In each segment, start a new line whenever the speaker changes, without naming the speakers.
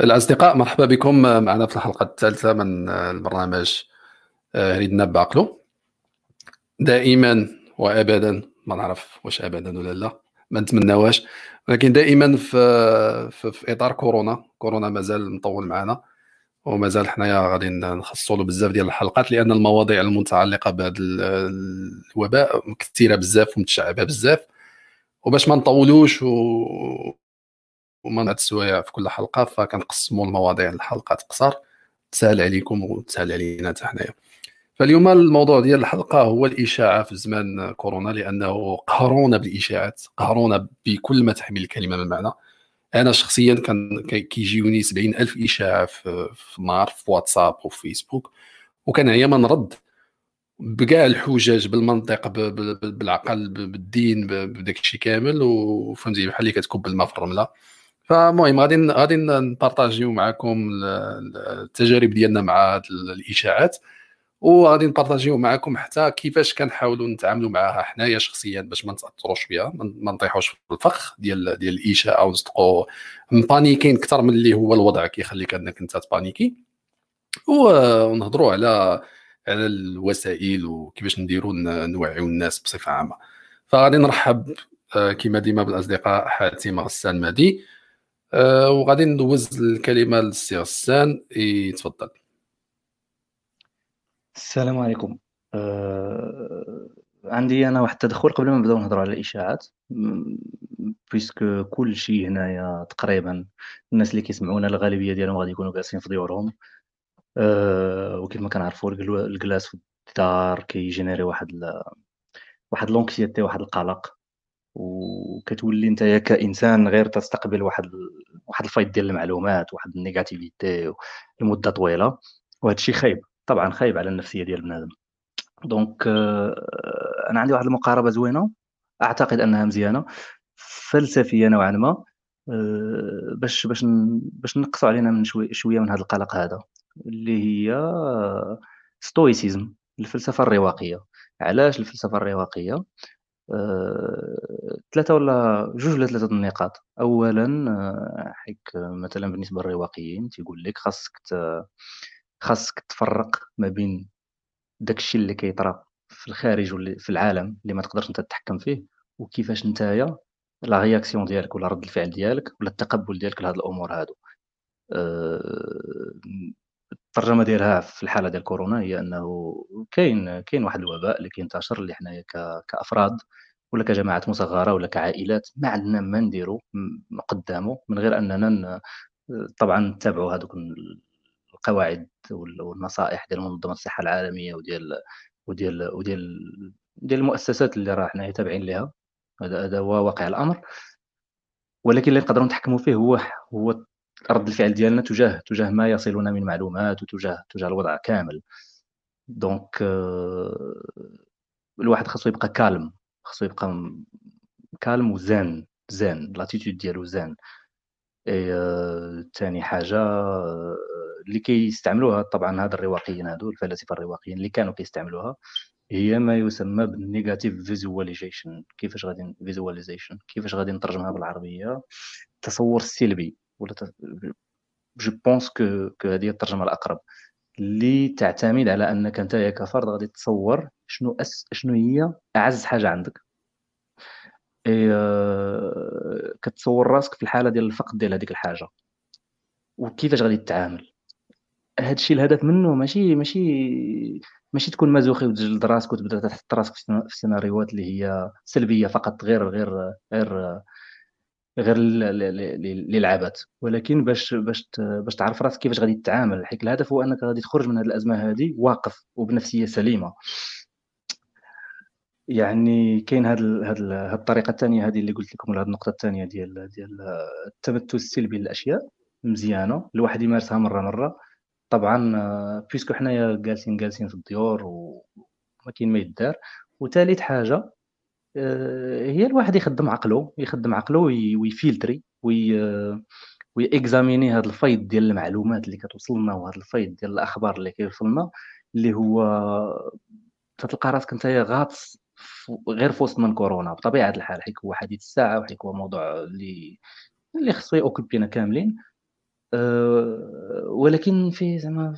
الأصدقاء مرحبا بكم. معنا في الحلقة الثالثة من البرنامج ريدنا بعقله دائما وأبدا ما نعرف واش أبدا ولا لا ما نتمناوهاش. ولكن دائما في, في, في إطار كورونا كورونا مازال مطول معنا ومازال حنايا غادي نخصصوا له بزاف ديال الحلقات لأن المواضيع المتعلقة بهذا الوباء كثيرة بزاف ومتشعبة بزاف. وباش ما نطولوش. وما السوايع في كل حلقة فكنقسموا المواضيع لحلقات قصار تسهل عليكم وتسهل علينا حتى حنايا. فاليوم الموضوع ديال الحلقة هو الإشاعة في زمان كورونا لأنه قهرونا بالإشاعات قهرونا بكل ما تحمل الكلمة من معنى. أنا شخصيا كان كيجيوني 70 ألف إشاعة في, في النهار في واتساب وفي فيسبوك وكان هي ما نرد بكاع الحجج بالمنطق بالعقل بالدين بداك الشيء كامل وفهمتي بحال اللي كتكب الماء في الرمله فالمهم غادي غادي نبارطاجيو معكم التجارب ديالنا مع هاد الإشاعات وغادي نبارطاجيو معكم حتى كيفاش كنحاولوا نتعاملوا معها حنايا شخصيا باش ما نتاثروش بها ما نطيحوش في الفخ ديال ديال الإشاعة ونصدقوا مبانيكين أكثر من اللي هو الوضع كيخليك أنك أنت تبانيكي. ونهضروا على على الوسائل وكيفاش نديروا نوعيو الناس بصفة عامة. فغادي نرحب آه، كما ديما بالأصدقاء حاتم غسان مادي آه، وغادي ندوز الكلمة للسي غسان يتفضل
السلام عليكم. أه... عندي أنا واحد التدخل قبل ما نبداو نهضروا على الإشاعات. بويسك كل شيء هنايا تقريبا الناس اللي كيسمعونا الغالبية ديالهم غادي يكونوا جالسين في ديورهم. أه... وكيف ما كنعرفوا الجلاس في الدار كي générer واحد ل... واحد l'anxiété واحد القلق. وكتولي انت كإنسان غير تستقبل واحد. واحد الفايض ديال المعلومات واحد ال négativité لمدة طويلة وهذا الشيء خايب. طبعا خايب على النفسية ديال بنادم. donc آه، أنا عندي واحد المقاربة زوينة أعتقد أنها مزيانة فلسفية نوعا ما آه، باش باش باش نقصوا علينا من شوي شوية من هذا القلق هذا اللي هي ستويسيزم الفلسفة الرواقية. علاش الفلسفة الرواقية؟ ثلاثة ولا جوج ولا ثلاثة النقاط. اولا آه، حيك مثلا بالنسبة للرواقيين تيقول لك خاصك خاصك تفرق ما بين داكشي اللي كيطرا في الخارج واللي في العالم اللي ما تقدرش انت تتحكم فيه وكيفاش نتايا la réaction ديالك ولا رد الفعل ديالك ولا التقبل ديالك لهاد الأمور هادو. أه... الترجمة ديالها في الحالة ديال كورونا هي أنه كاين كاين واحد الوباء اللي كينتشر اللي حنايا كأفراد ولا كجماعات مصغرة ولا كعائلات ما عندنا ما نديرو قدامه من غير أننا طبعا نتبعوا هذوك القواعد والنصائح ديال منظمة الصحة العالمية وديال وديال وديال ديال المؤسسات اللي راه حنا تابعين لها هذا هو واقع الأمر. ولكن اللي نقدروا نتحكموا فيه هو هو رد الفعل ديالنا تجاه تجاه ما يصلنا من معلومات وتجاه تجاه الوضع كامل. donc euh, الواحد خاصو يبقى calme خاصو يبقى calme و zen zen l'attitude ديالو زان. ثاني حاجة آه، اللي كيستعملوها طبعا هاد الرواقيين هادو الفلاسفة الرواقيين اللي كانوا كيستعملوها هي ما يسمى بال negative visualization. كيفاش غادي visualization؟ كيفاش غادي نترجمها بالعربية؟ التصور السلبي ولا je pense que que هذه الترجمة الأقرب. اللي تعتمد على أنك أنت كفرد غادي تصور شنو أس شنو هي أعز حاجة عندك. آه، كتصور راسك في الحالة ديال الفقد ديال هذيك الحاجة. وكيفاش غادي تتعامل. هذا الشيء الهدف منه ماشي ماشي ماشي تكون مازوخي وتجلد راسك وتبدأ تحط راسك في سيناريوهات اللي هي سلبية فقط غير غير غير غير للعبات ولكن باش باش باش تعرف راسك كيفاش غادي تتعامل حيت الهدف هو أنك غادي تخرج من هذه الأزمة هذه واقف وبنفسية سليمة. يعني كاين هاد هاد الطريقة الثانية هذه اللي قلت لكم هاد النقطة الثانية ديال ديال التمثل السلبي للأشياء. مزيانة. الواحد يمارسها مره مرة. طبعا puisque حنايا جالسين جالسين في الديور وما كاين ما يدار. وثالث حاجة هي الواحد يخدم عقله يخدم عقله وي filtrer وي وي examiner هذا الفيض ديال المعلومات اللي كتوصلنا وهذا الفيض ديال الأخبار اللي كيوصلنا اللي هو تتلقى راسك انت غاطس غير في وسط من كورونا. بطبيعة الحال حيت هو حديث الساعة وحيت هو موضوع اللي اللي خصو يوكوبينا كاملين. أه ولكن فيه زعما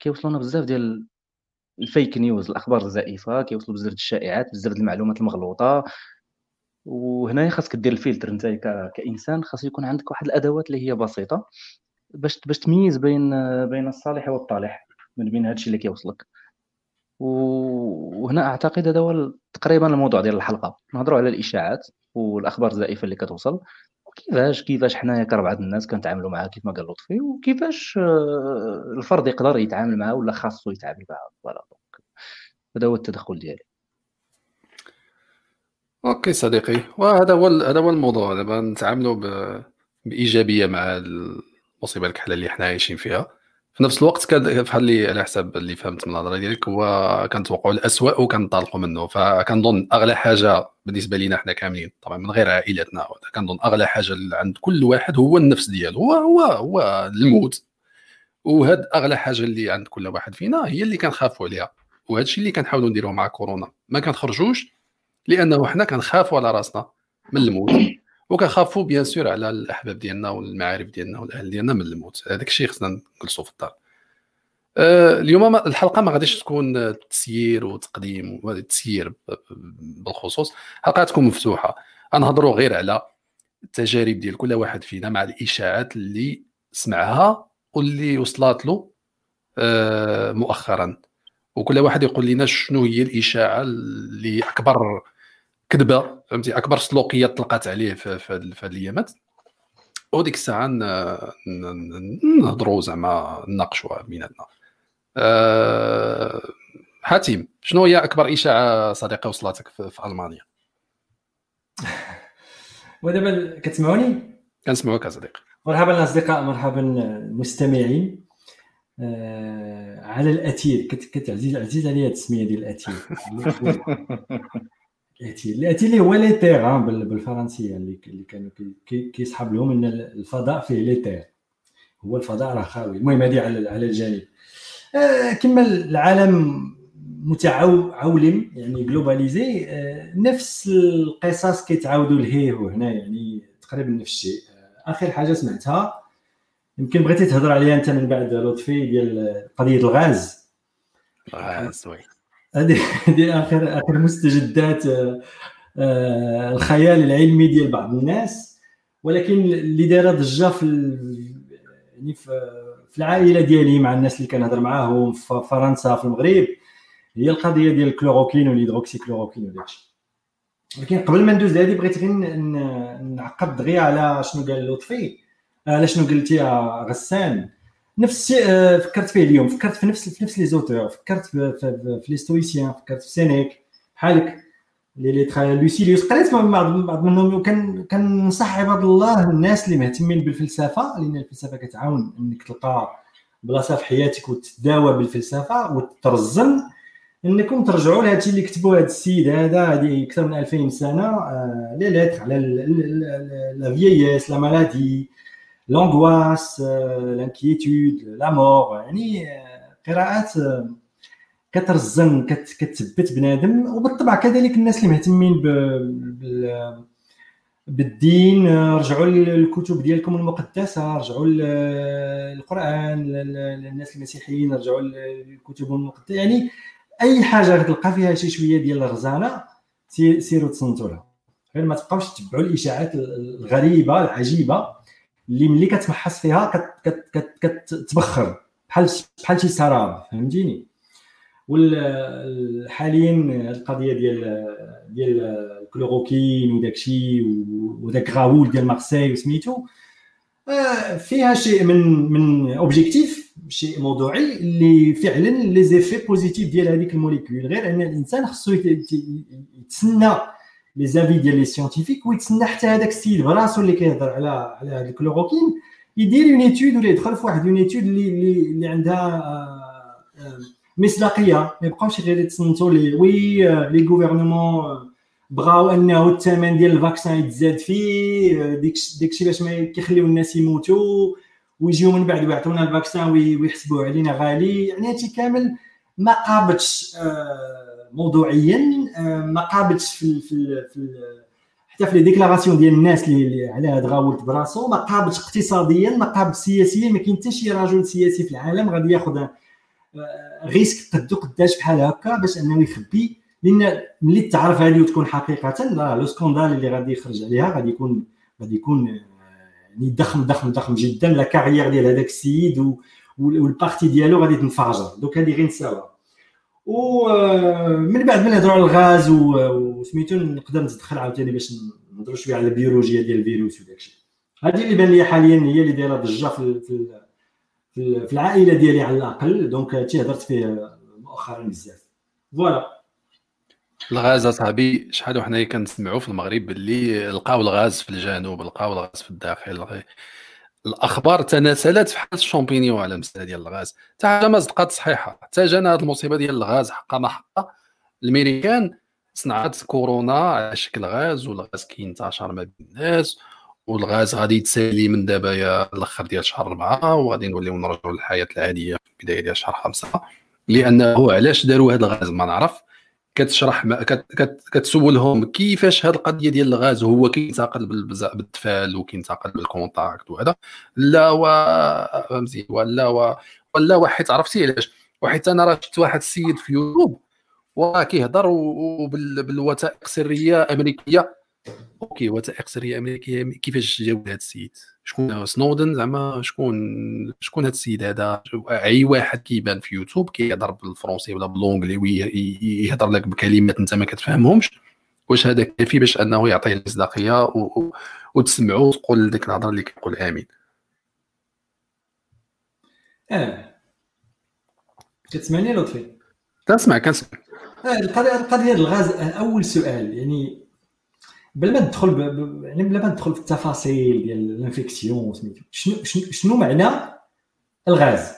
كيوصلونا بزاف ديال الفيك نيوز الأخبار الزائفة كيوصلوا بزاف الشائعات بزاف المعلومات المغلوطة. وهنايا خاصك دير الفلتر انت كإنسان خاص يكون عندك واحد الأدوات اللي هي بسيطة باش باش تميز بين بين الصالح والطالح من بين هادشي اللي كيوصلك. وهنا أعتقد هذا هو تقريبا الموضوع ديال الحلقة. نهضروا على الإشاعات والأخبار الزائفة اللي كتوصل. وكيفاش كيفاش حنايا كربعة الناس كنتعاملوا معها كيف ما قال لطفي وكيفاش آه، الفرد يقدر يتعامل معها ولا خاصو يتعامل معها voilà هذا هو التدخل ديالي.
okay صديقي. وهذا هو هذا هو الموضوع. دابا نتعاملوا بإيجابية مع المصيبه الكحلة اللي حنا عايشين فيها. في نفس الوقت كان بحال اللي على حسب اللي فهمت من الهضرة ديالك هو كنتوقعوا الاسوء وكنطالقوا منه. فكنظن أغلى حاجة بالنسبة لينا حنا كاملين طبعا من غير عائلاتنا كنظن أغلى حاجة عند كل واحد هو النفس ديالو هو هو هو الموت. وهاد أغلى حاجة اللي عند كل واحد فينا هي اللي كنخافوا عليها. وهذا الشيء اللي كنحاولوا نديروه مع كورونا. ما كنخرجوش لأنه حنا كنخافوا على رأسنا من الموت. وكنخافوا بيان سور على الأحباب ديالنا والمعارف ديالنا والأهل ديالنا من الموت. هذاك الشيء خصنا نجلسوا في الدار. أه اليوم الحلقة ما غاديش تكون تسيير وتقديم تسيير بالخصوص. الحلقة تكون مفتوحة. غنهضروا غير على التجارب ديال كل واحد فينا مع الإشاعات اللي سمعها واللي وصلت له أه مؤخرا. وكل واحد يقول لنا شنو هي الإشاعة اللي أكبر كذبه فهمتي؟ أكبر سلوكيات طلقات عليه في, في الأيامات. وديك الساعة نهضروا زعما نناقشوا بيناتنا. أه حاتم شنو هي أكبر إشاعة صديقة وصلتك في, في ألمانيا؟
ودابا كتسمعوني؟
كنسمعوك صديقي.
مرحبا الأصدقاء مرحبا المستمعين. آه على الأثير كتعزيز عزيز عليا التسميه ديال الأثير. الاتي اللي هو l'éther بالفرنسية اللي كانوا كيسحب لهم إن الفضاء فيه l'éther هو الفضاء راه خاوي. المهم هذه على على الجانب. آه كما العالم متعولم يعني globalisé آه نفس القصص كيتعاودوا لهيه هنا يعني تقريبا نفس الشيء. آه آخر حاجة سمعتها. يمكن بغيتي تهضر عليها أنت من بعد لطفي ديال قضية الغاز.
الغاز oui.
هذه اخر آخر مستجدات آه، آه، الخيال العلمي ديال بعض الناس. ولكن اللي دايرة ضجة في يعني في العائلة ديالي مع الناس اللي كنهضر معاهم في فرنسا في المغرب هي القضية ديال ال chloroquine وال hydroxychloroquine وداكشي ولكن قبل ما ندوز لهذه بغيت غير نعقد دغيا على شنو قال لطفي على شنو قلتي غسان. نفس الشيء آه، فكرت فيه اليوم فكرت في نفس في نفس les auteurs فكرت في, في, في les stoïciens فكرت في Sénèque بحالك les lettres à Lucilius قريت بعض بعض منهم وكان كنصح عباد الله الناس اللي مهتمين بالفلسفة لأن الفلسفة كتعاون إنك تلقى بلاصة في حياتك وتتداوى بالفلسفة وترزن إنكم ترجعوا لهادشي اللي كتبوا هذا السيد هذا هذه أكثر من 2000 سنة آه les lettres على la vieillesse la maladie l'angoisse l'inquiétude la mort يعني قراءات كترزن كتثبت بنادم وبالطبع كذلك الناس اللي مهتمين بالدين رجعوا للكتب ديالكم المقدسه رجعوا للقران للناس المسيحيين رجعوا للكتب المقدسه يعني اي حاجة غتلقى فيها شي شوية ديال الرزانه سيروا تصنتوا لها غير ما تبقاوش تتبعوا الاشاعات الغريبه العجيبه اللي ملي كتمحص فيها كتبخر بحال بحال شي سراب فهمتيني؟ وحاليا القضية ديال ديال الكلوروكين وداك الشيء وداك Raoult ديال مارسي وسميتو آه، فيها شيء من من objectif شيء موضوعي اللي فعلا les effets positifs ديال هذيك ال molécule. غير أن الإنسان خصو يتسنى les avis ديال les scientifiques ويتسنى حتى هذاك السيد براسو اللي كيهضر على على هذا الكلوروكين يدير une étude ولا يدخل في واحد une étude اللي اللي, اللي عندها مصداقيه ما يبقاوش غير يتصنتوا les وي les gouvernements بغاو انه الثمن ديال ال vaccin يتزاد فيه ديك داكشي باش ما كيخليو الناس يموتوا ويجيو من بعد ويعطونا ال vaccin ويحسبوه علينا غالي يعني هادشي كامل ما قابلش آه موضوعيا آه، ما قابلش في في, في حتى في les déclarations ديال الناس اللي على هاد Raoult براسو ما قابلش اقتصاديا ما قابلش سياسيا ما كاين حتى شي رجل سياسي في العالم غادي ياخذ risque قدو قداش بحال هكا باش انه يخبي لأن ملي تعرف هذه وتكون حقيقه la le scandale اللي غادي يخرج عليها غادي يكون غادي يكون يعني ضخم ضخم ضخم جدا. la carrière ديال هذاك السيد وال parti ديالو غادي تنفجر. donc هذه غير نساوها. ومن بعد من نهضروا على الغاز وسميتو نقدر نتدخل عاوتاني باش نهضروا شوية على البيولوجيا ديال الفيروس وداك الشيء. هذه اللي بان لي حاليا هي اللي دايرة ضجة في في العائلة ديالي على الأقل. donc هادشي هضرت فيه مؤخرا بزاف. voilà
الغاز أصاحبي شحال وحنا كنسمعوا في المغرب باللي لقاو الغاز في الجنوب لقاو الغاز في الداخل الأخبار تناسلت في حال ال champignons على المساله ديال الغاز. حتى حاجة ما صدقات صحيحة. حتى جانا هذه المصيبة ديال الغاز حقا ما حقا. الميريكان صنعت كورونا على شكل غاز والغاز كينتشر ما بين الناس والغاز غادي يتسالي من دابا يا الأخر ديال شهر أربعة وغادي نوليو نرجعوا للحياة العادية في بدايه ديال شهر خمسة. لأنه علاش داروا هذا الغاز؟ ما نعرف. كتشرح كت كت كتسولهم كيفاش هذه القضية ديال الغاز هو كينتقل بالتفال وكينتقل بال contact وهذا. لا و فهمتي ولا و... ولا وحيت عرفتي علاش؟ وحيت أنا راه شفت واحد السيد في يوتيوب وراه كيهضر بالوثائق السرية أمريكية. OK وثائق سرية أمريكية كيفاش جاو هذا السيد؟ شكون سنودن زعما شكون شكون هذا السيد هذا؟ أي واحد كيبان في يوتيوب كيهضر بالفرنسي ولا ب l'anglais ويهضر لك بكلمات أنت ما كتفهمهمش؟ واش هذا كافي باش أنه يعطيه المصداقيه وتسمعوا وتقول ديك الهضرة اللي كيقول آمين؟
آه. كتسمعني لطفي؟
تسمع كنسمع.
آه القضية القضية الغاز أول سؤال يعني بلا ما ندخل. يعني بلا ما ندخل في التفاصيل ديال ال infection سميتو شنو شنو معنى الغاز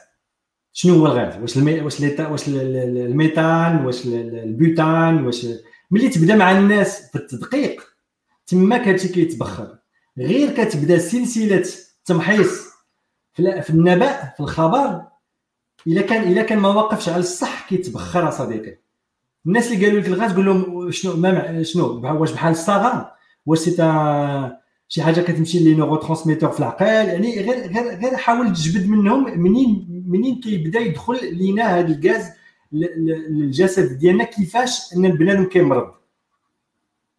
شنو هو الغاز واش المي... واش. واش الميثان واش البوتان واش ملي تبدا مع الناس في التدقيق هادشي كيتبخر غير كتبدا سلسلة تمحيص في النبأ في الخبر إلا كان إلا كان ما واقفش على الصح كيتبخر صديقي الناس اللي قالوا لك الغاز قول لهم شنو ما شنو؟ واش بحال الصغار واش سي شي حاجة كتمشي les neurotransmetteurs في العقل يعني غير غير غير حاول تجبد منهم منين منين كيبدا يدخل لينا هذا الغاز للجسد ديالنا كيفاش أن البنادم كيمرض.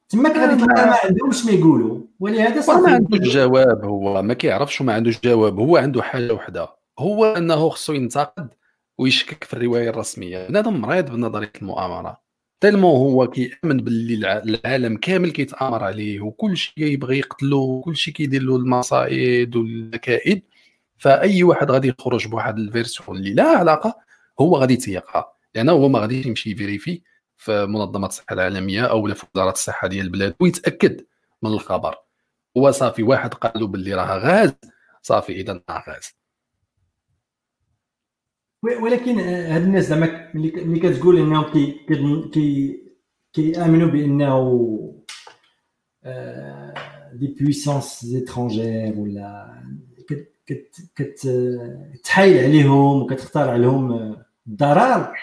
تما غادي تلقى ما عندهمش ما يقولوا؟ ولهذا
صافي ما عندوش جواب هو ما كيعرفش وما عندوش جواب. هو عنده حاجة وحدة. هو أنه خصو ينتقد ويشكك في الرواية الرسمية. بنادم مريض بنظرية المؤامرة. تلمو هو كيأمن باللي العالم كامل كيتآمر عليه وكل شيء يبغي يقتلو وكل شيء كيدير له المصائد والكائد فأي واحد غادي يخرج بواحد ال version اللي لا علاقة هو غادي يتيقها لأنه هو ما غاديش يمشي ي vérifie في منظمة الصحة العالمية أو في وزارة الصحة ديال البلاد ويتأكد من الخبر. هو صافي واحد قال له باللي راه غاز صافي إذا غاز.
ولكن هاد الناس زعما ملي كتقول انهم كي كي كيآمنوا بأنه des puissances étrangères ولا كتحايل عليهم وكتختار عليهم الضرر.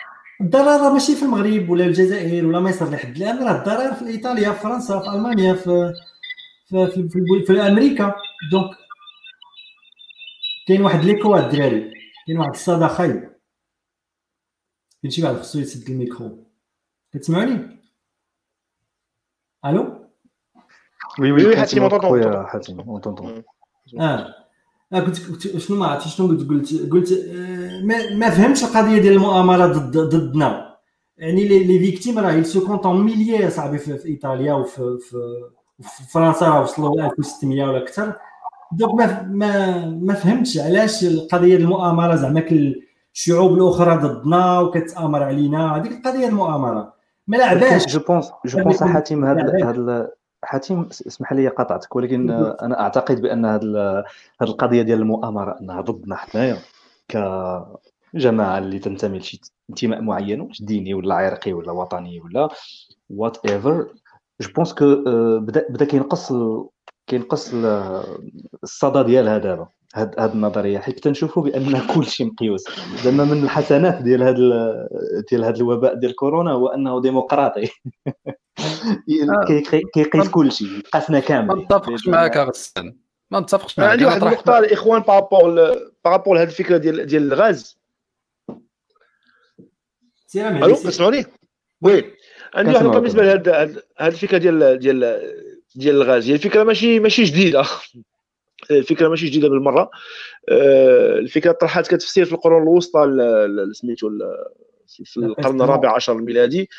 الضرر راه ماشي في المغرب ولا الجزائر ولا مصر لحد الآن راه الضرر في إيطاليا في فرنسا في ألمانيا في في في, في, في أمريكا. donc كاين واحد l'écho الدراري كاين واحد الصدى خايب شي بعد خصو يسد الميكرو. كتسمعوني allô؟
oui oui حاتم خويا حاتم
آه. كنت شنو ما عرفتش شنو قلت قلت قلت آه ما, ما فهمتش القضية ديال المؤامرة ضد ضدنا. يعني les les victimes راه ils se comptent en milliers صاحبي في, في إيطاليا وفي في, في فرنسا راه وصلوا 1600 ولا أكثر. donc ما ما ما فهمتش علاش القضية ديال المؤامرة زعما الشعوب الأخرى ضدنا وكتأمر علينا. هذيك القضية المؤامرة. ما لعباش.
je pense je pense حاتم هذا حاتم اسمح لي قطعتك ولكن أنا أعتقد بأن هذه القضية ديال المؤامرة أنها ضدنا حنايا كجماعة اللي تنتمي لشي انتماء معين واش ديني ولا عرقي ولا وطني ولا whatever je pense que بدا بدا كينقص كينقص الصدى ديالها دابا. هاد هاد النظرية حيت كنشوفوا بان كلشي مقيوس. زعما من الحسنات ديال هاد ديال هاد الوباء ديال كورونا هو أنه ديمقراطي. كيقيس كل شيء قاسنا كامل.
ما نتفقش معاك غسان. ما نتفقش
معاك. عندي واحد النقطة الاخوان par rapport par rapport لهذه الفكرة ديال ديال الغاز. ألو كتسمعوني oui. عندي واحد النقطه بالنسبة لهذه هذه الفكرة ديال ديال ديال الغاز. هي الفكرة ماشي ماشي جديدة. الفكرة ماشي جديدة بالمرة. آه، الفكرة طرحت كتفسير في القرون الوسطى سميتو في القرن الرابع عشر الميلادي.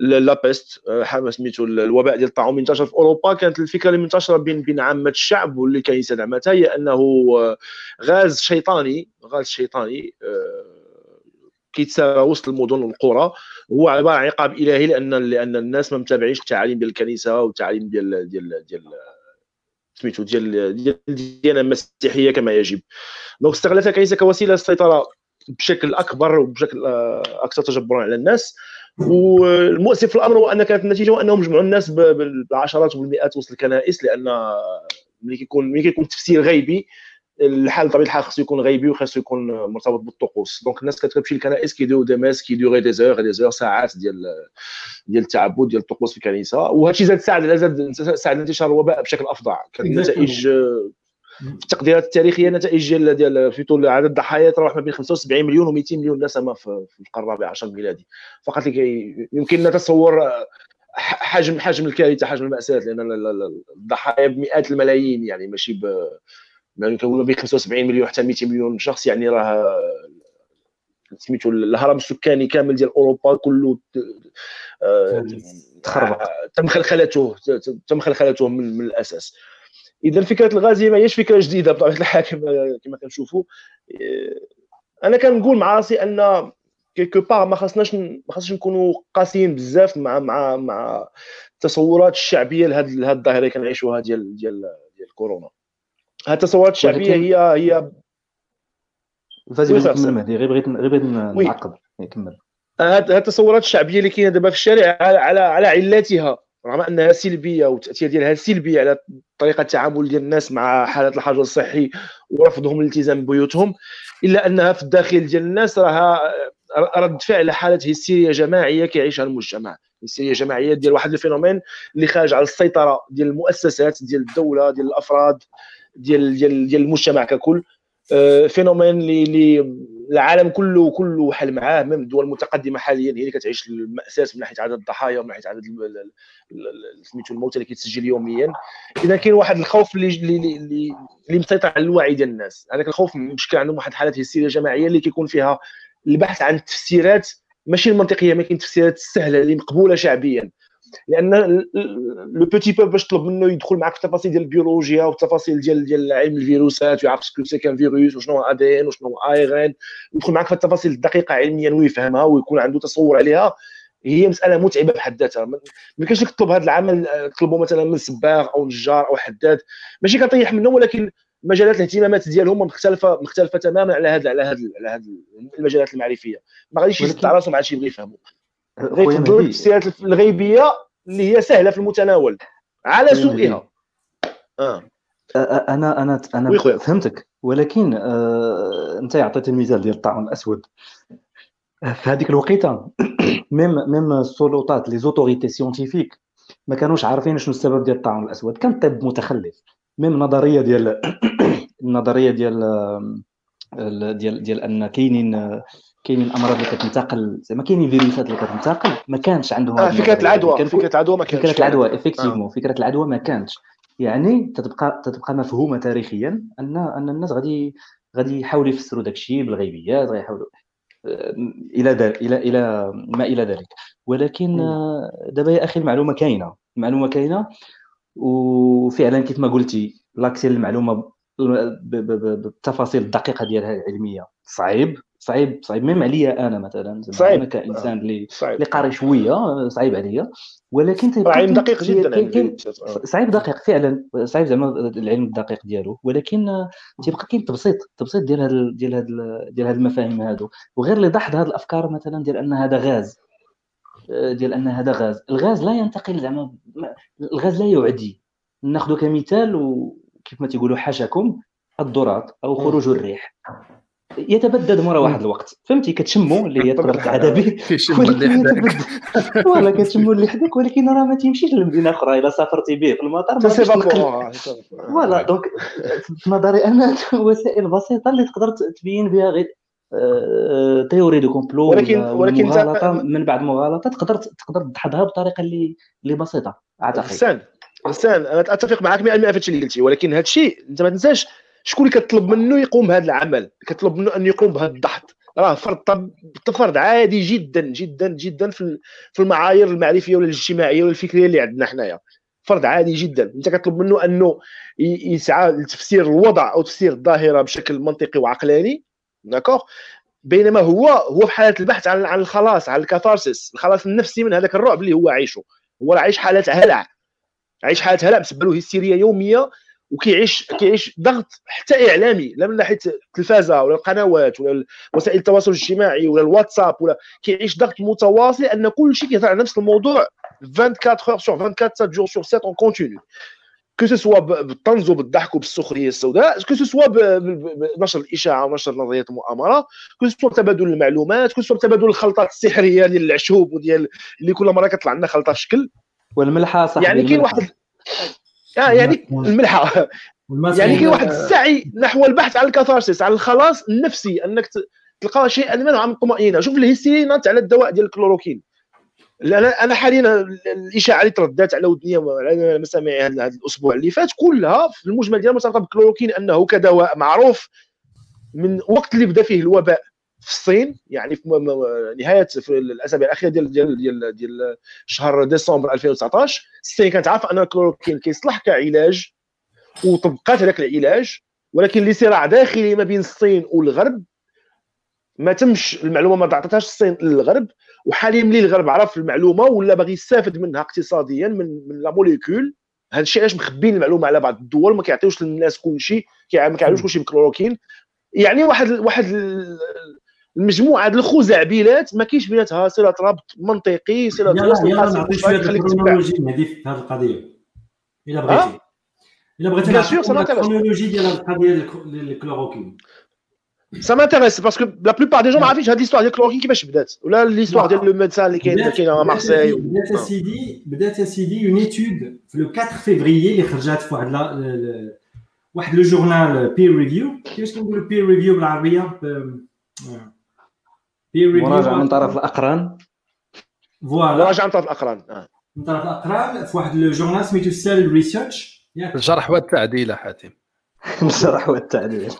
لابيست آه، سميتو الوباء ديال الطاعون منتشر في أوروبا. كانت الفكرة اللي منتشره بين بين عامة الشعب واللي كان دعمتها هي أنه آه، غاز شيطاني غاز شيطاني كيتسارى وسط المدن والقرى. هو عبارة عن عقاب إلهي لأن لأن الناس ما متابعينش التعاليم ديال الكنيسة والتعاليم ديال ديال ديال سميتو ديال ديال الديانه المسيحية كما يجب. donc استغلتها الكنيسه كوسيله للسيطره بشكل أكبر وبشكل آه، أكثر تجبرا على الناس. والمؤسف في الأمر هو أن كانت النتيجة أنهم جمعوا الناس بالعشرات وبالمئات وسط الكنائس لأن ملي كيكون ملي كيكون التفسير غيبي الحال بطبيعه الحال خصو يكون غيبي وخاصو يكون مرتبط بالطقوس. donc الناس كتمشي للكنائس كيديروا des messes كيديروا des heures des heures ساعات ديال ديال التعبد ديال الطقوس في الكنيسة. وهذا الشيء زاد ساعد زاد ساعد انتشار الوباء بشكل افظع كانت نتائج التقديرات التاريخية نتائج ديال ديال في طول عدد الضحايا تراوح ما بين 75 مليون و 200 مليون نسمه في القرن الرابع عشر الميلادي. فقط يمكن نتصور حجم حجم الكارثة حجم المأساة لأن الضحايا بمئات الملايين يعني ماشي ب يعني كنقولوا بين 75 مليون حتى 200 مليون شخص يعني راه سميتو الهرم السكاني كامل ديال أوروبا كله
آه، تخربق
تم خلخلته تم خلخلته من, من الأساس. اذا فكرة الغازيه ما هيش فكرة جديدة بطبيعة الحال كما كنشوفوا. آه، أنا كنقول مع راسي أن كيكو بار ما خصناش ما خصناش نكونوا قاسيين بزاف مع مع مع التصورات الشعبية لهذه الظاهرة اللي كنعيشوها ديال ديال ديال كورونا. التصورات الشعبية هي هي
فازي كمل مهدي غير بغيت غير بغيت نعقب. كمل.
هذه التصورات الشعبية اللي كاينة دابا في الشارع على على, على علاتها رغم أنها سلبية والتاثير ديالها سلبي على طريقة التعامل ديال الناس مع حالات الحجر الصحي ورفضهم الالتزام ببيوتهم إلا أنها في الداخل ديال الناس راها رد فعل حاله هستيريا جماعية كيعيشها المجتمع. هستيريا جماعيه ديال واحد الفينومين اللي خارج على السيطرة ديال المؤسسات ديال الدولة ديال الأفراد. ديال ديال ديال المجتمع ككل. آه، فينومين اللي العالم كله كله حل معاه. من الدول المتقدمة حاليا هي اللي كتعيش المأساة من ناحية عدد الضحايا ومن ناحية عدد سميتو الموتى اللي كيتسجل يوميا. إذا كاين واحد الخوف اللي اللي اللي, مسيطر على الوعي ديال الناس. هذاك الخوف مشكل عندهم واحد الحالات هستيريه جماعيه اللي كيكون فيها البحث عن التفسيرات ماشي المنطقية ما كاين التفسيرات السهله اللي مقبولة شعبيا. لأن le petit peuple باش تطلب منه يدخل معك في التفاصيل ديال البيولوجيا والتفاصيل ديال ديال علم الفيروسات ويعرف ce que c'est qu'un virus وشنو هو ADN وشنو هو ARN يدخل معك في التفاصيل الدقيقة علميا ويفهمها ويكون عنده تصور عليها. هي مسألة متعبة بحد ذاتها. ما يمكنش تطلب هذا العمل تطلبه مثلا من صباغ أو نجار أو حداد. ماشي كطيح منه ولكن مجالات الاهتمامات ديالهم مختلفه مختلفة تماما على هذا على هذا على هذه المجالات المعرفية. ما غاديش يسد راسهم على شي يبغي يفهموا غيفضلوا التفسيرات الغيبية اللي هي سهلة في المتناول. على سوءها
آه. أنا أنا أنا فهمتك. ولكن آه أنت عطيت المثال ديال الطاعون الأسود. في هذيك الوقيتة même même السلطات les autorités scientifiques ما كانوش عارفين شنو السبب ديال الطاعون الأسود. كان طب متخلف. même نظرية ديال النظريه ديال ديال ديال أن كاينين كاينين أمراض اللي كتنتقل زعما كاينين فيروسات اللي كتنتقل ما كانش عندهم
آه فكرة العدوى فكرة العدوى ما كانتش
فكره العدوى افكتيفمون آه. فكرة العدوى ما كانتش يعني تتبقى تتبقى مفهومة تاريخيا ان أن الناس غادي غادي يحاولوا يفسروا داك الشيء بالغيبيات غيحاولوا آه، إلى إلى إلى ما إلى ذلك. ولكن آه، دابا يا أخي المعلومة كاينة. المعلومة كاينة وفعلا كيف ما قلتي لاكسي للمعلومه بالتفاصيل الدقيقة ديالها العلمية. صعيب صعيب صعيب. ميم عليا أنا مثلا
صعيب.
أنا كإنسان اللي اللي قاري شوية صعيب عليا. ولكن
صعيب دقيق جدا
يعني صعيب دقيق فعلا. صعيب زعما العلم الدقيق ديالو. ولكن تيبقى كاين تبسيط تبسيط ديال هاد ديال هاد ديال هاد المفاهيم هادو. وغير اللي ضحض هاد الأفكار مثلا ديال أن هذا غاز. ديال أن هذا غاز. الغاز لا ينتقل زعما الغاز لا يعدي. ناخذ كمثال وكيف ما تيقولوا حاشاكم الضرطات أو خروج الريح. يتبدد مرة واحد الوقت. فهمتي؟ كتشمو اللي هي تقدر تعدى به
كيشم اللي حداك
يتبدد voilà كتشمو اللي حداك ولكن راه ما تيمشيش لمدينه أخرى. إلا سافرتي به في المطار mais
c'est
voilà donc في نظري أنا وسائل بسيطة اللي تقدر تبين بها غير آه، théorie du complot
ولكن- ولكن
مغالطة. من بعد مغالطة تقدر تقدر تدحضها بطريقة اللي اللي بسيطة أعتقد.
حسان أنا أتفق معك 100% في هادشي اللي قلتي ولكن هذا الشيء أنت ما تنساش شكون اللي كتطلب منه يقوم بهذا العمل كتطلب منه أن يقوم بهذا الضغط راه فرض فرض عادي جدا جدا جدا في ال- في المعايير المعرفية ولا الاجتماعية ولا الفكرية اللي عندنا حنايا. فرض عادي جدا. أنت كتطلب منه أنه يسعى لتفسير الوضع أو تفسير الظاهرة بشكل منطقي وعقلاني d'accord؟ بينما هو هو في حالة البحث عن عن الخلاص عن الكاثارسيس الخلاص النفسي من هذاك الرعب اللي هو عايشه. هو عايش حالة هلع. عايش هلع مسبب له هستيريه يومية وكيعيش كيعيش ضغط حتى إعلامي لا من ناحية التلفازة ولا القنوات ولا وسائل التواصل الاجتماعي ولا الواتساب ولا كيعيش ضغط متواصل أن كل شيء كيهضر على نفس الموضوع 24 heures sur 24 7 jours sur 7 en continu que ce soit بالطنز وبالضحك وبالسخرية السوداء que ce soit بنشر الإشاعة ونشر نظريات المؤامرة que ce soit تبادل المعلومات que ce soit تبادل الخلطات السحرية ديال العشوب وديال اللي كل مرة كطلع لنا خلطة في شكل.
والملحة صاحبي
يعني كاين. واحد آه يعني
الملحة.
يعني كاين واحد السعي نحو البحث عن الكاثارسيس عن الخلاص النفسي انك تلقى شيئا ما من الطمأنينة. شوف الهستيرينات على الدواء ديال الكلوروكين. لا، أنا حاليا الإشاعة اللي ترددت على ودنيا وعلى مسامعي هذا هذا الأسبوع اللي فات كلها في المجمل ديالها مرتبطة بالكلوروكين أنه كدواء معروف من وقت اللي بدا فيه الوباء. في الصين يعني في نهاية في الأسابيع الأخيرة ديال ديال ديال ديال شهر ديسمبر 2019 الصين كانت عارفة أن الكلوروكين كيصلح كعلاج وطبقات هذاك العلاج ولكن لصراع داخلي ما بين الصين والغرب ما تمش المعلومة ما تعطتهاش الصين للغرب وحاليا ملي الغرب عرف المعلومة ولا باغي يستافد منها اقتصاديا من من لا موليكول هذا الشيء علاش مخبين المعلومة على بعض الدول ما كيعطيوش للناس كل شيء ما كيعرفوش كل شيء بالكلوروكين يعني واحد واحد المجموعه د الخزعبلات ما كاينش بيناتها صلة ربط منطقي صلة
يلا
وصل
يلا
قاسم
نعطي
مشترك شوية
الكرونولوجي هذه في هذه القضية. إلا بغيتي. إلا بغيتي
m'intéresse.
الكرونولوجي ديال هذه القضية ديال الك- ديال الكلوروكين
m'intéresse parce que la plupart des gens ما عارفينش هذه l'histoire ديال كلوروكين كيفاش بدات. ولا l'histoire ديال لو ميدسان اللي كاين كاين à مارسيل
بدات يا سيدي بدات يا سيدي اون ايتود في لو 4 فيفريي اللي خرجت في واحد لا- واحد le journal peer review كيفاش كنقولوا peer review بالعربية؟ بير
مراجعة من طرف الأقران.
voilà
مراجعة من طرف الأقران آه.
من طرف الأقران في واحد le journal سميتو Cell Research
الجرح والتعديل حاتم.
الجرح والتعديل.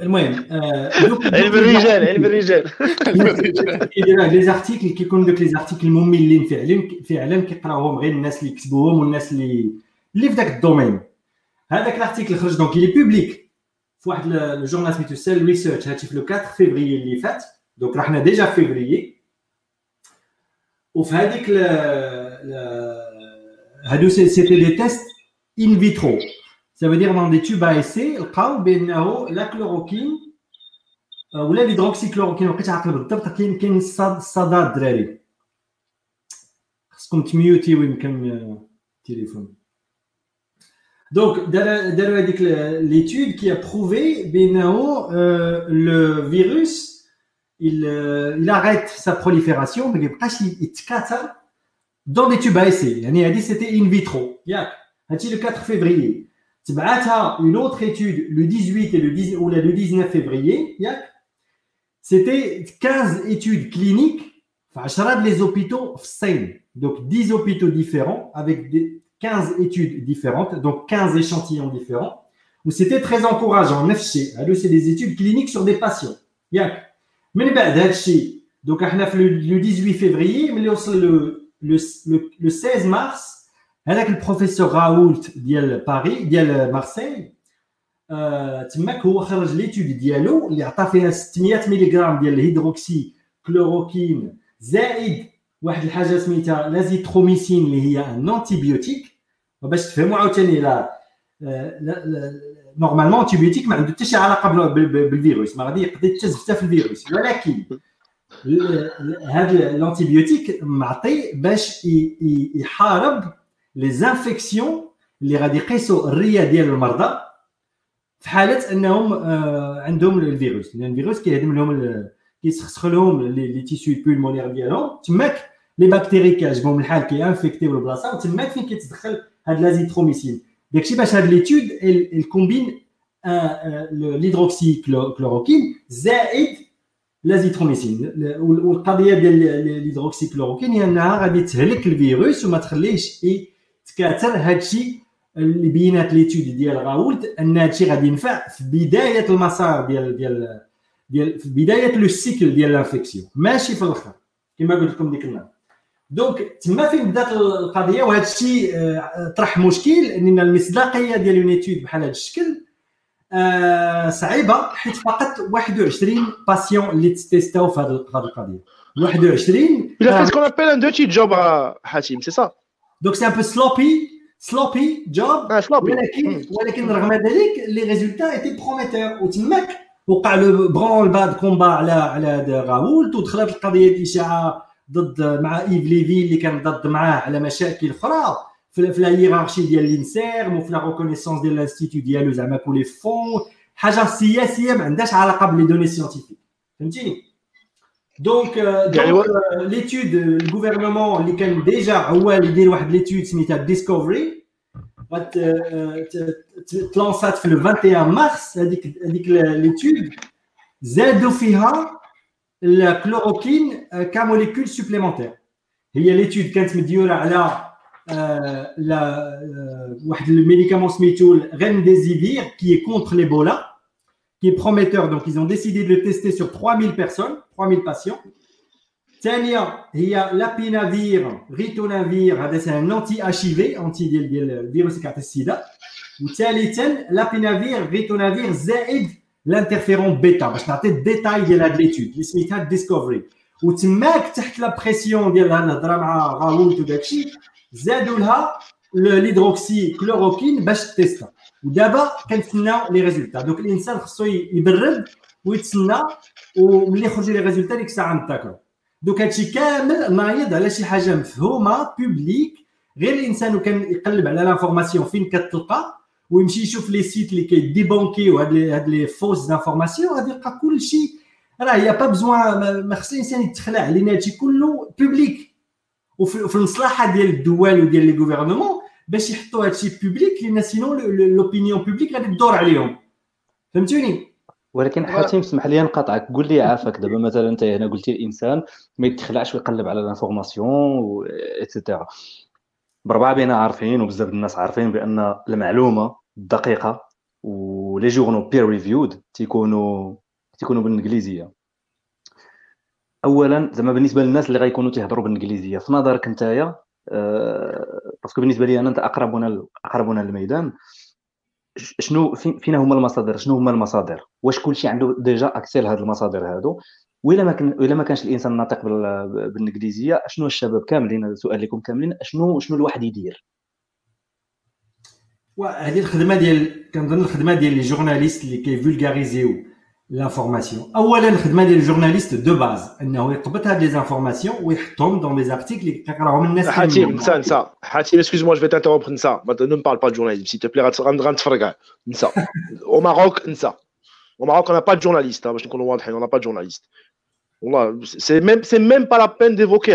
المهم آه،
علم الرجال علم الرجال.
كيدير les articles كيكون دوك les articles مملين فعلا فعلا كيقراوهم غير الناس اللي كتبوهم والناس اللي اللي في ذاك ال domaine. هذاك ال article خرج donc il est publié في واحد le journal سميتو Cell Research هادشي في le 4 فيفري اللي فات. donc راه حنا déjà في فيفري وفي هذيك ل- ل- هادو c'é- c'était des tests in vitro ça veut dire dans des tubes à essai لقاو بانه la chloroquine آه، ولا l'hydroxychloroquine ما بقيتش عاقل بالضبط كاين كاين الصاد- الصدى الدراري خصكم تميوتيو يمكن آه، التليفون دونك دار- داروا هذيك ليتود كي بروفي بانه آه، لو فيروس il, euh, il, arrête sa prolifération, mais il est dans des tubes à essai. Il a dit c'était in vitro. Le 4 février? Une autre étude, le 18 et le, 10, ou le 19 février, c'était 15 études cliniques, enfin, les hôpitaux 5. Donc 10 hôpitaux différents avec des 15 études différentes, donc 15 échantillons différents, où c'était très encourageant. Là, c'est des études cliniques sur des patients. Yak. من بعد هذا الشيء. دوك إحنا في لو 18 فيفري ملي وصل لو لو 16 مارس هذاك البروفيسور راولت ديال باري ديال مارسيل آه تماك هو خرج l'étude ديالو اللي عطى فيها 600 ملغ ديال الهيدروكسي كلوروكين زائد واحد الحاجة سميتها l'azithromycine اللي هي un antibiotique باش تفهموا عاوتاني لا آه، لا- لا- normalement antibiotique ما عنده حتى شي علاقه بال- بال- بالفيروس. ما غادي يقدر حتى في الفيروس. ولكن هذا ال antibiotique معطي باش يحارب les infections اللي غادي يقيسوا الريه ديال المرضى في حالة أنهم آه عندهم الفيروس. لأن الفيروس كيهدم لهم كيسخسخ لهم les tissus pulmonaires ديالهم. تماك les bactéries كيعجبهم الحال كي infectéيو البلاصه وتماك فين كيتدخل هاد l'azithromycine داكشي باش هاد l'étude الكومبين l'hydroxychloroquine زائد l'azithromycine والقضية ديال l'hydroxychloroquine هي انها غادي تهلك الفيروس وما تخليهش يتكاثر هادشي اللي بينات l'étude ديال Raoult ان هادشي غادي ينفع في بدايه المسار ديال ديال ديال في بدايه le cycle ديال l'infection ماشي في الآخر كما قلت لكم ديك النهار donc تما فين بدات القضية؟ وهذا الشيء آه، طرح مشكل أن المصداقية ديال un بحال هذا الشكل آه، صعيبة حيت فقط 21 patients اللي تستيستاو في هذه القضية. 21
Il a fait ce qu'on appelle un dirty job حاتم سي سا
دونك سي ان بو سلوبي سلوبي جوب ولكن ولكن رغم ذلك لي ريزولتا ايتي بروميتور وتماك وقع لو برون باد كومبا على على راولت ودخلت القضية الإشاعة ضد مع إيف ليفي اللي كان ضد معاه على مشاكل أخرى. في لا هيرارشي ديال لينسيرم وفي لا ريكونيسونس ديال الانستيتو ديالو زعما كولي فون. حاجة سياسية ما عندهاش علاقة بلي دوني سيونتيفيك فهمتيني؟ donc donc l'étude ال gouvernement اللي كان déjà هو اللي يدير واحد l'étude سميتها Discovery ت lancéات في 21 مارس هذيك هذيك l'étude زادوا فيها ال chloroquine ك molécule supplémentaire هي l'étude كانت مديوره على la واحد ال médicament سميتو remdesivir qui est contre l'Ebola qui est prometteur. Donc ils ont décidé de le tester sur 3000 personnes 3000 patients. ثانية هي lopinavir ritonavir هذا c'est un anti HIV anti ديال ديال الفيروس ال interféron bêta باش نعطي الديتاي ديال هاد l'étude اللي سميتها Discovery وتماك تحت la pression ديال الهضره مع Raoult وداكشي زادوا لها l'hydroxychloroquine باش تيستا ودابا كنتسناو les résultats donc الانسان خصو يبرد ويتسنى وملي يخرجوا les résultats ديك الساعة نتاكلو دوك هادشي كامل نايض على شي حاجة مفهومه public غير الانسان وكان يقلب على l'information فين كتلقى ويمشي يشوف les sites اللي كي debunk يو هاد les هاد les fausses informations غادي يلقى كلشي راه يا pas besoin ما خص الانسان يتخلع علينا هادشي كله public وفي المصلحه ديال الدول وديال les gouvernements باش يحطوا هادشي public لأن sinon l'opinion publique غادي تدور عليهم فهمتوني
ولكن حاتم اسمح لي نقاطعك قول لي عافاك. دابا مثلا انت هنا قلتي الإنسان ما يتخلعش ويقلب على l'information et cetera بربعة بينا عارفين وبزاف الناس عارفين بأن المعلومة الدقيقه و les journaux peer reviewed تيكونوا تيكونوا بالإنجليزية. اولا زعما بالنسبة للناس اللي غيكونوا تيهضروا بالإنجليزية في نظرك نتايا أه parce que بالنسبة لي أنا أنت أقربنا أقربنا للميدان شنو فين هما المصادر شنو هما المصادر؟ واش كلشي عنده déjà accès لهاد المصادر هادو؟ ولا ما كان ولا ما كانش الإنسان ناطق بالإنجليزية شنو الشباب كاملين سؤال لكم كاملين شنو شنو الواحد يدير؟
وهذه الخدمة ديال كنظن الخدمة ديال les journalistes اللي كي vulgariser يو l'information اولا الخدمة ديال ال journaliste de base أنه يقبط هاد les informations ويحطهم dans des articles اللي كيقراهم الناس
حاتم نسى نسى. حاتم excuse-moi je vais t'interrompre نسى ne parle pas journalisme s'il te plaît غنتفرقع نسى. au Maroc نسى. Au Maroc, on n'a pas de journaliste. Hein, on n'a pas de journaliste. C'est même, c'est même pas la peine d'évoquer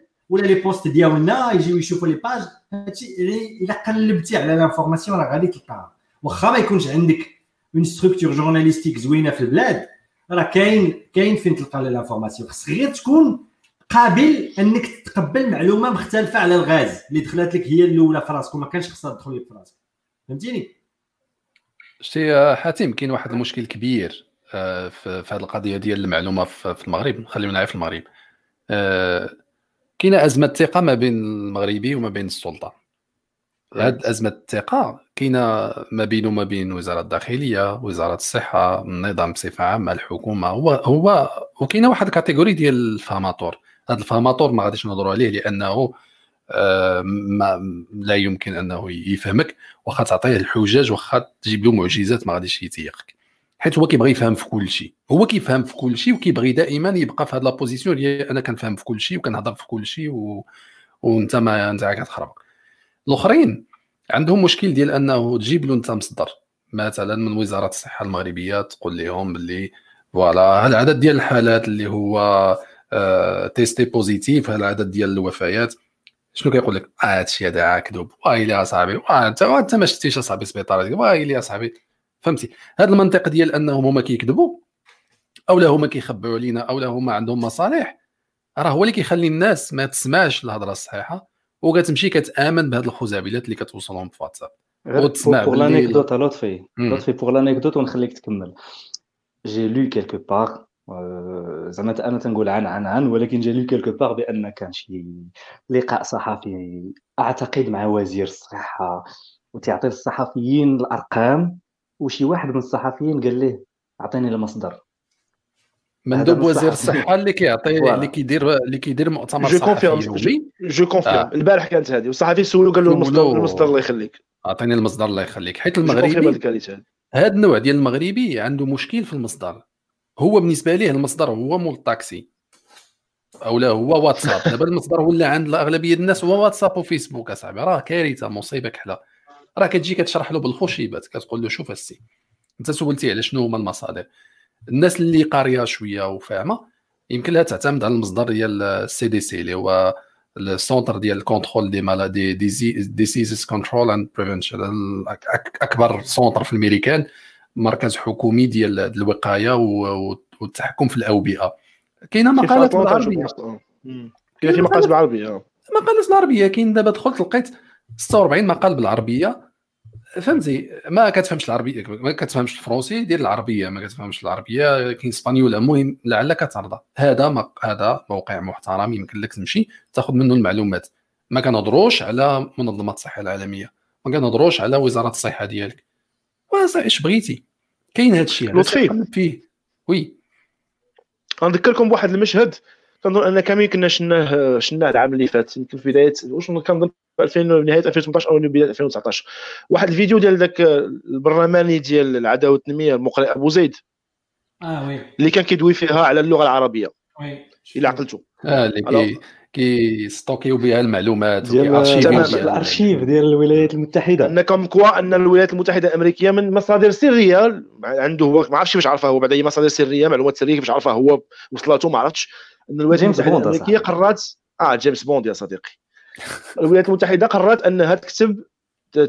ولا les posts ديالنا يجيو يشوفوا les pages هادشي إلا قلبتي على l'information راه غادي تلقاها. واخا ما يكونش عندك une structure journalistique زوينة في البلاد راه كاين كاين فين تلقى l'information خص غير تكون قابل إنك تقبل معلومة مختلفة على الغاز اللي دخلت لك هي الأولى في راسك وما كانش خصها تدخل لك في راسك. فهمتيني؟
شتي حاتم كاين واحد المشكل كبير آه، في هذه القضية ديال المعلومة في المغرب. خلينا نعرف في المغرب. آه، كاينة أزمة ثقه ما بين المغربي وما بين السلطة. هاد أزمة الثقة كاينة ما بينه وما بين وزارة الداخلية وزارة الصحة النظام بصفة عامة الحكومة هو هو وكاينة واحد ال catégorie ديال ال fameux. هذا الفاماتور ما غاديش نهضروا عليه لأنه آه، ما لا يمكن أنه يفهمك واخا تعطيه الحجاج واخا تجيب له معجزات ما غاديش يتيقك. حيت هو كيبغي يفهم في كل شيء. هو كيفهم في كل شيء وكيبغي دائما يبقى في هذه l'opposition اللي أنا كنفهم في كل شيء وكنهضر في كل شيء و... وأنت ما أنت كتخرب الأخرين عندهم مشكل ديال أنه تجيب له أنت مصدر. مثلا من وزارة الصحة المغربية تقول لهم باللي voilà العدد ديال الحالات اللي هو آه testé positif العدد ديال الوفيات. شنو كيقول لك؟ هادشي هذا كذوب وايلي يا صاحبي انت ما شفتيش أصاحبي سبيطار وايلي يا صاحبي فهمتي؟ هذا المنطق ديال أنهم هما كيكذبوا أو لا هما كيخبعوا علينا أو لا هما عندهم مصالح. راه هو اللي كيخلي الناس ما تسمعش الهضرة الصحيحة وكتمشي كتآمن بهاد الخزعبلات اللي كتوصلهم في واتساب.
وتسمع pour l'anecdote لطفي لطفي pour l'anecdote ونخليك تكمل. j'ai lu quelque part زعما أنا تنقول عن عن عن ولكن j'ai lu quelque part بأن كان شي لقاء صحفي أعتقد مع وزير الصحة وتعطي الصحفيين الأرقام وشي واحد من الصحفيين قال ليه أعطيني المصدر
مندوب وزير الصحة اللي كيعطي اللي كيدير اللي كيدير مؤتمر
je confirme je confirme البارح كانت هذه. والصحفي سولو قال له المصدر المصدر الله يخليك.
أعطيني المصدر الله يخليك. حيت المغربي هذا النوع ديال المغربي عنده مشكل في المصدر. هو بالنسبة ليه المصدر هو مول الطاكسي أو لا هو واتساب. دابا المصدر ولا عند الاغلبيه الناس هو واتساب وفيسبوك أصاحبي. راه كارثة مصيبة كحلة. راه كتجي كتشرح له بالخشيبات كتقول له شوف السي انت سولتي على شنو هما المصادر. الناس اللي قارية شوية وفاهمة يمكن لها تعتمد على المصدر ديال ال CDC اللي هو ال centre ديال ال contrôle des maladies disease control and prevention أكبر centre في الميريكان مركز حكومي ديال الوقاية والتحكم في الأوبئة. كاينة مقالات بالعربية.
كاين في مقالات بالعربية.
مقالات بالعربية. كاين دابا دخلت لقيت 46 مقال بالعربية. فهمتي؟ ما كتفهمش العربية ما كتفهمش الفرنسي ديال العربية ما كتفهمش العربية كاين إسبانيول. المهم لعلك ترضى هذا مق... هذا موقع محترم يمكن لك تمشي تاخذ منه المعلومات. ما كنهضروش على منظمة الصحة العالمية ما كنهضروش على وزارة الصحة ديالك. اش بغيتي؟ كاين هذا الشيء.
لطفي.
فيه. وي.
غنذكركم بواحد المشهد كنظن ان كامل كنا شناه شناه العام اللي فات. يمكن في بداية واش كنظن في 2000 نهاية 2018 أو بدايه 2019 واحد الفيديو ديال ذاك البرلماني ديال العداله والتنميه المقرئ أبو زيد.
آه oui.
اللي كان كيدوي فيها على اللغة العربية.
oui.
إلا عقلتو.
آه اللي كي stocker يو بها المعلومات
ديال الأرشيف ديال الولايات
المتحدة. comme quoi أن الولايات المتحدة الأمريكية من مصادر سرية عنده هو ما عرفتش باش عرفها هو بعد أي مصادر سرية معلومات سرية كيفاش عرفها هو وصلته ما عرفتش. أن الولايات المتحدة الأمريكية قررت آه جيمس بوند يا صديقي. الولايات المتحدة قررت انها تكتب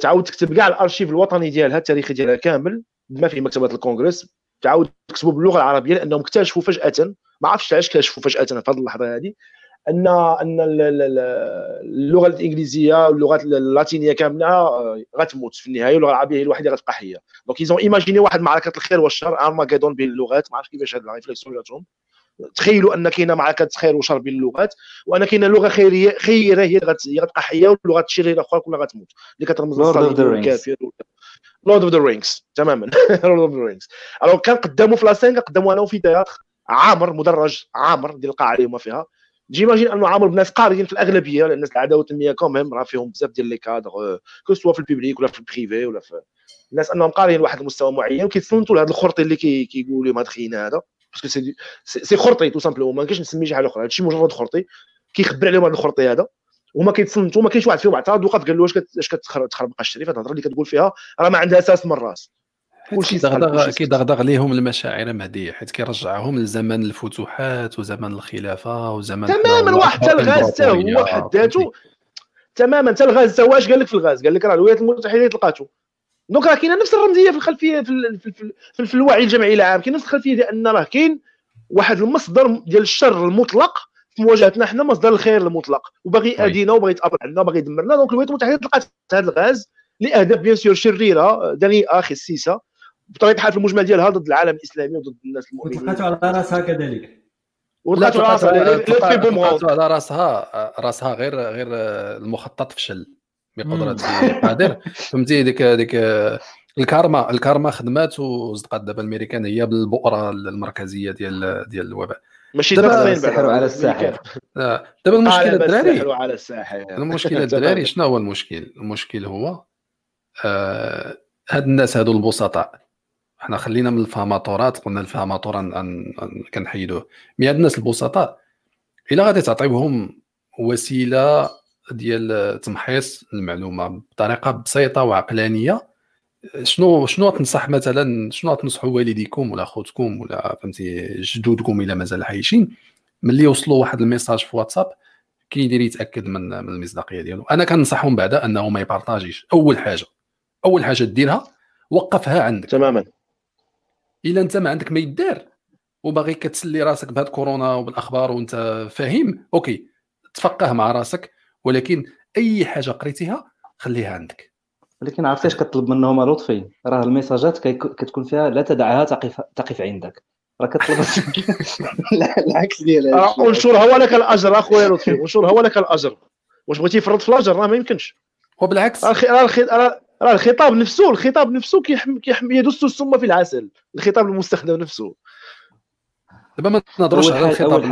تعاود تكتب كاع الأرشيف الوطني ديالها التاريخي ديالها كامل بما في مكتبات الكونغرس. تعاود تكتبوا باللغة العربية لأنهم اكتشفوا فجاه ما عرفتش علاش اكتشفوا فجأة في هذه اللحظة هذه ان أن اللغة الإنجليزية واللغة اللاتينية كاملة آه، غتموت في النهاية واللغة العربية هي الوحيدة غتبقى حية. دونك ايزون ايماجيني واحد معركة الخير والشر ارماغيدون بين اللغات. ما عرفتش كيفاش هاد الريفليكسيون جاتهم. تخيلوا أن كاينة معركة خير وشر بين اللغات وأن كاينة لغة خيريه خيره هي غتبقى حية واللغة الشريره الاخرى كلها غتموت. اللي كترمز
والكافر
لورد اوف ذا رينجز تماما. لورد اوف ذا رينجز الوغ كان قداموا في لاسين قداموا أنا في تياتر عامر مدرج عامر ديال القاعة اللي هما فيها. جيماجين أنه عامر بناس قاريين في الأغلبية لأن الناس العداوة والتنميه كوميم راه فيهم بزاف ديال لي كادر que ce soit في ال public ولا في ال privé ولا في الناس أنهم قاريين لواحد المستوى معين وكيتصنتوا لهذا الخرطي اللي كيقولوا لهم هذا خينا هذا. parce que c'est c'est خرطي tout simplement ما كاينش نسمي شي حاجة أخرى هادشي مجرد خرطي كيخبر عليهم هذا الخرطي هذا وهما كيتصنتوا ما كاينش واحد فيهم اعترض وقف قال له واش واش كتخربق الشريف هذه الهضره اللي كتقول فيها راه ما عندها أساس من الراس
كيدغدغ كيدغدغ ليهم المشاعر مهديه حيت كيرجعهم لزمن الفتوحات وزمن الخلافه وزمن
تماما واحد حتى الغاز حتى هو حد ذاته تماما حتى الغاز حتى واش قال لك في الغاز قال لك راه الولايات المتحده تلقاتو donc راه كاينة نفس الرمزيه في الخلفيه في, في, في, في, في الوعي الجمعي العام. كاين نفس الخلفيه ديال أن راه كاين واحد المصدر ديال الشر المطلق في مواجهتنا حنا مصدر الخير المطلق. وباغي يأذينا وباغي يتابع عندنا وباغي يدمرنا. donc الولايات المتحدة تلقات هذا الغاز لأهداف bien sûr شريرة دنيئة خسيسة. بطبيعة الحال في المجمل ديالها ضد العالم الإسلامي وضد الناس المؤمنين.
وتلقاتو على راسها كذلك.
وتلقاتو على راسها.
على راسها راسها غير غير المخطط فشل. بقدرات قادر فهمتي ديك ديك الكارما. الكارما خدمات وصدقات دابا الميريكان هي بالبؤرة المركزية ديال ديال الوباء.
ماشي
دابا السحر على الساحر.
آه، دابا المشكلة الدراري.
على الساحر.
المشكلة الدراري شنو هو المشكل؟ المشكل هو آه هاد الناس هادو البسطاء. حنا خلينا من الفاماتورات قلنا الفاماتور كنحيدوه. mais هاد الناس البسطاء إلا غادي تعطيوهم وسيلة ديال تمحيص المعلومة بطريقة بسيطة وعقلانية. شنو شنو تنصح مثلا شنو تنصحوا والديكم ولا خوتكم ولا فهمتي جدودكم إلا مازال عايشين ملي يوصلوا واحد ال message في واتساب كيدير يتأكد من من المصداقية ديالو. أنا كنصحهم بعدا أنه ما يبارطاجيش. أول حاجة أول حاجة ديرها وقفها عندك.
تماما.
إلا أنت ما عندك ما يدار وباغي كتسلي راسك بهاد كورونا وبالاخبار وأنت فاهم أوكي تفقه مع راسك. ولكن أي حاجة قريتيها خليها عندك.
ولكن عرفتي اش كطلب منهم لطفي؟ راه الميساجات كتكون فيها لا تدعها تقف تقف عندك. راه كطلب العكس ديالها
انشرها ولك الأجر أخويا لطفي. انشرها ولك الأجر. واش بغيتي يفرط في الأجر؟ راه ما يمكنش.
وبالعكس
راه الخطاب نفسه الخطاب نفسه كيحمي كيحمي يدس السم في العسل. الخطاب المستخدم نفسه.
دابا ما نهضروش على الخطاب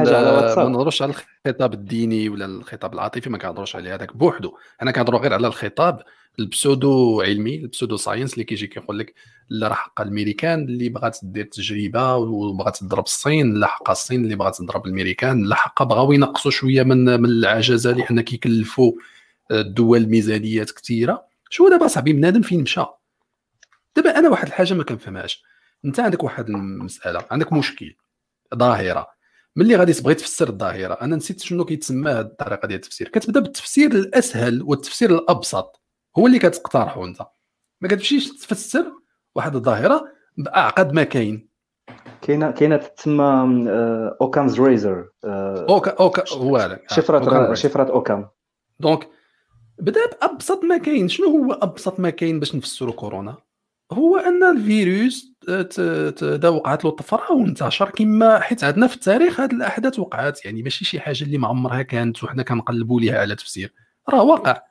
ما نهضروش على الخطاب الديني ولا الخطاب العاطفي ما كنهضروش عليه. هذاك بوحدو. أنا كنهضروا غير على الخطاب ال pseudo علمي ال pseudo science اللي كيجي كيقول لك لا راه حق الميريكان اللي بغات دير تجربة وبغات تضرب الصين لا حق الصين اللي بغات تضرب الميريكان لا حق بغاو ينقصوا شوية من من العجزة لأن كيكلفوا الدول ميزانيات كثيره شو دابا صاحبي بنادم فين مشى؟ دابا أنا واحد الحاجة ما كنفهمهاش. أنت عندك واحد المسألة عندك مشكل. ظاهرة. ملي غادي تبغي تفسر الظاهرة أنا نسيت شنو كيتسمى هذه الطريقة ديال التفسير. كتبدا بالتفسير الأسهل والتفسير الأبسط. هو اللي كتقترحه أنت. ما كتمشيش تفسر واحد الظاهرة بأعقد ما كاين.
كاينة كاينة تسمى Occam's razor
اوكا اوكا هو
شفرات شفرات اوكام
donc بدا بأبسط ما كاين. شنو هو أبسط ما كاين باش نفسروا كورونا؟ هو أن الفيروس دا وقعت له طفره وانتشر كما حيت عندنا في التاريخ هذه الاحداث وقعت يعني ماشي شي حاجة اللي ما عمرها كانت وحنا كنقلبوا ليها على تفسير راه واقع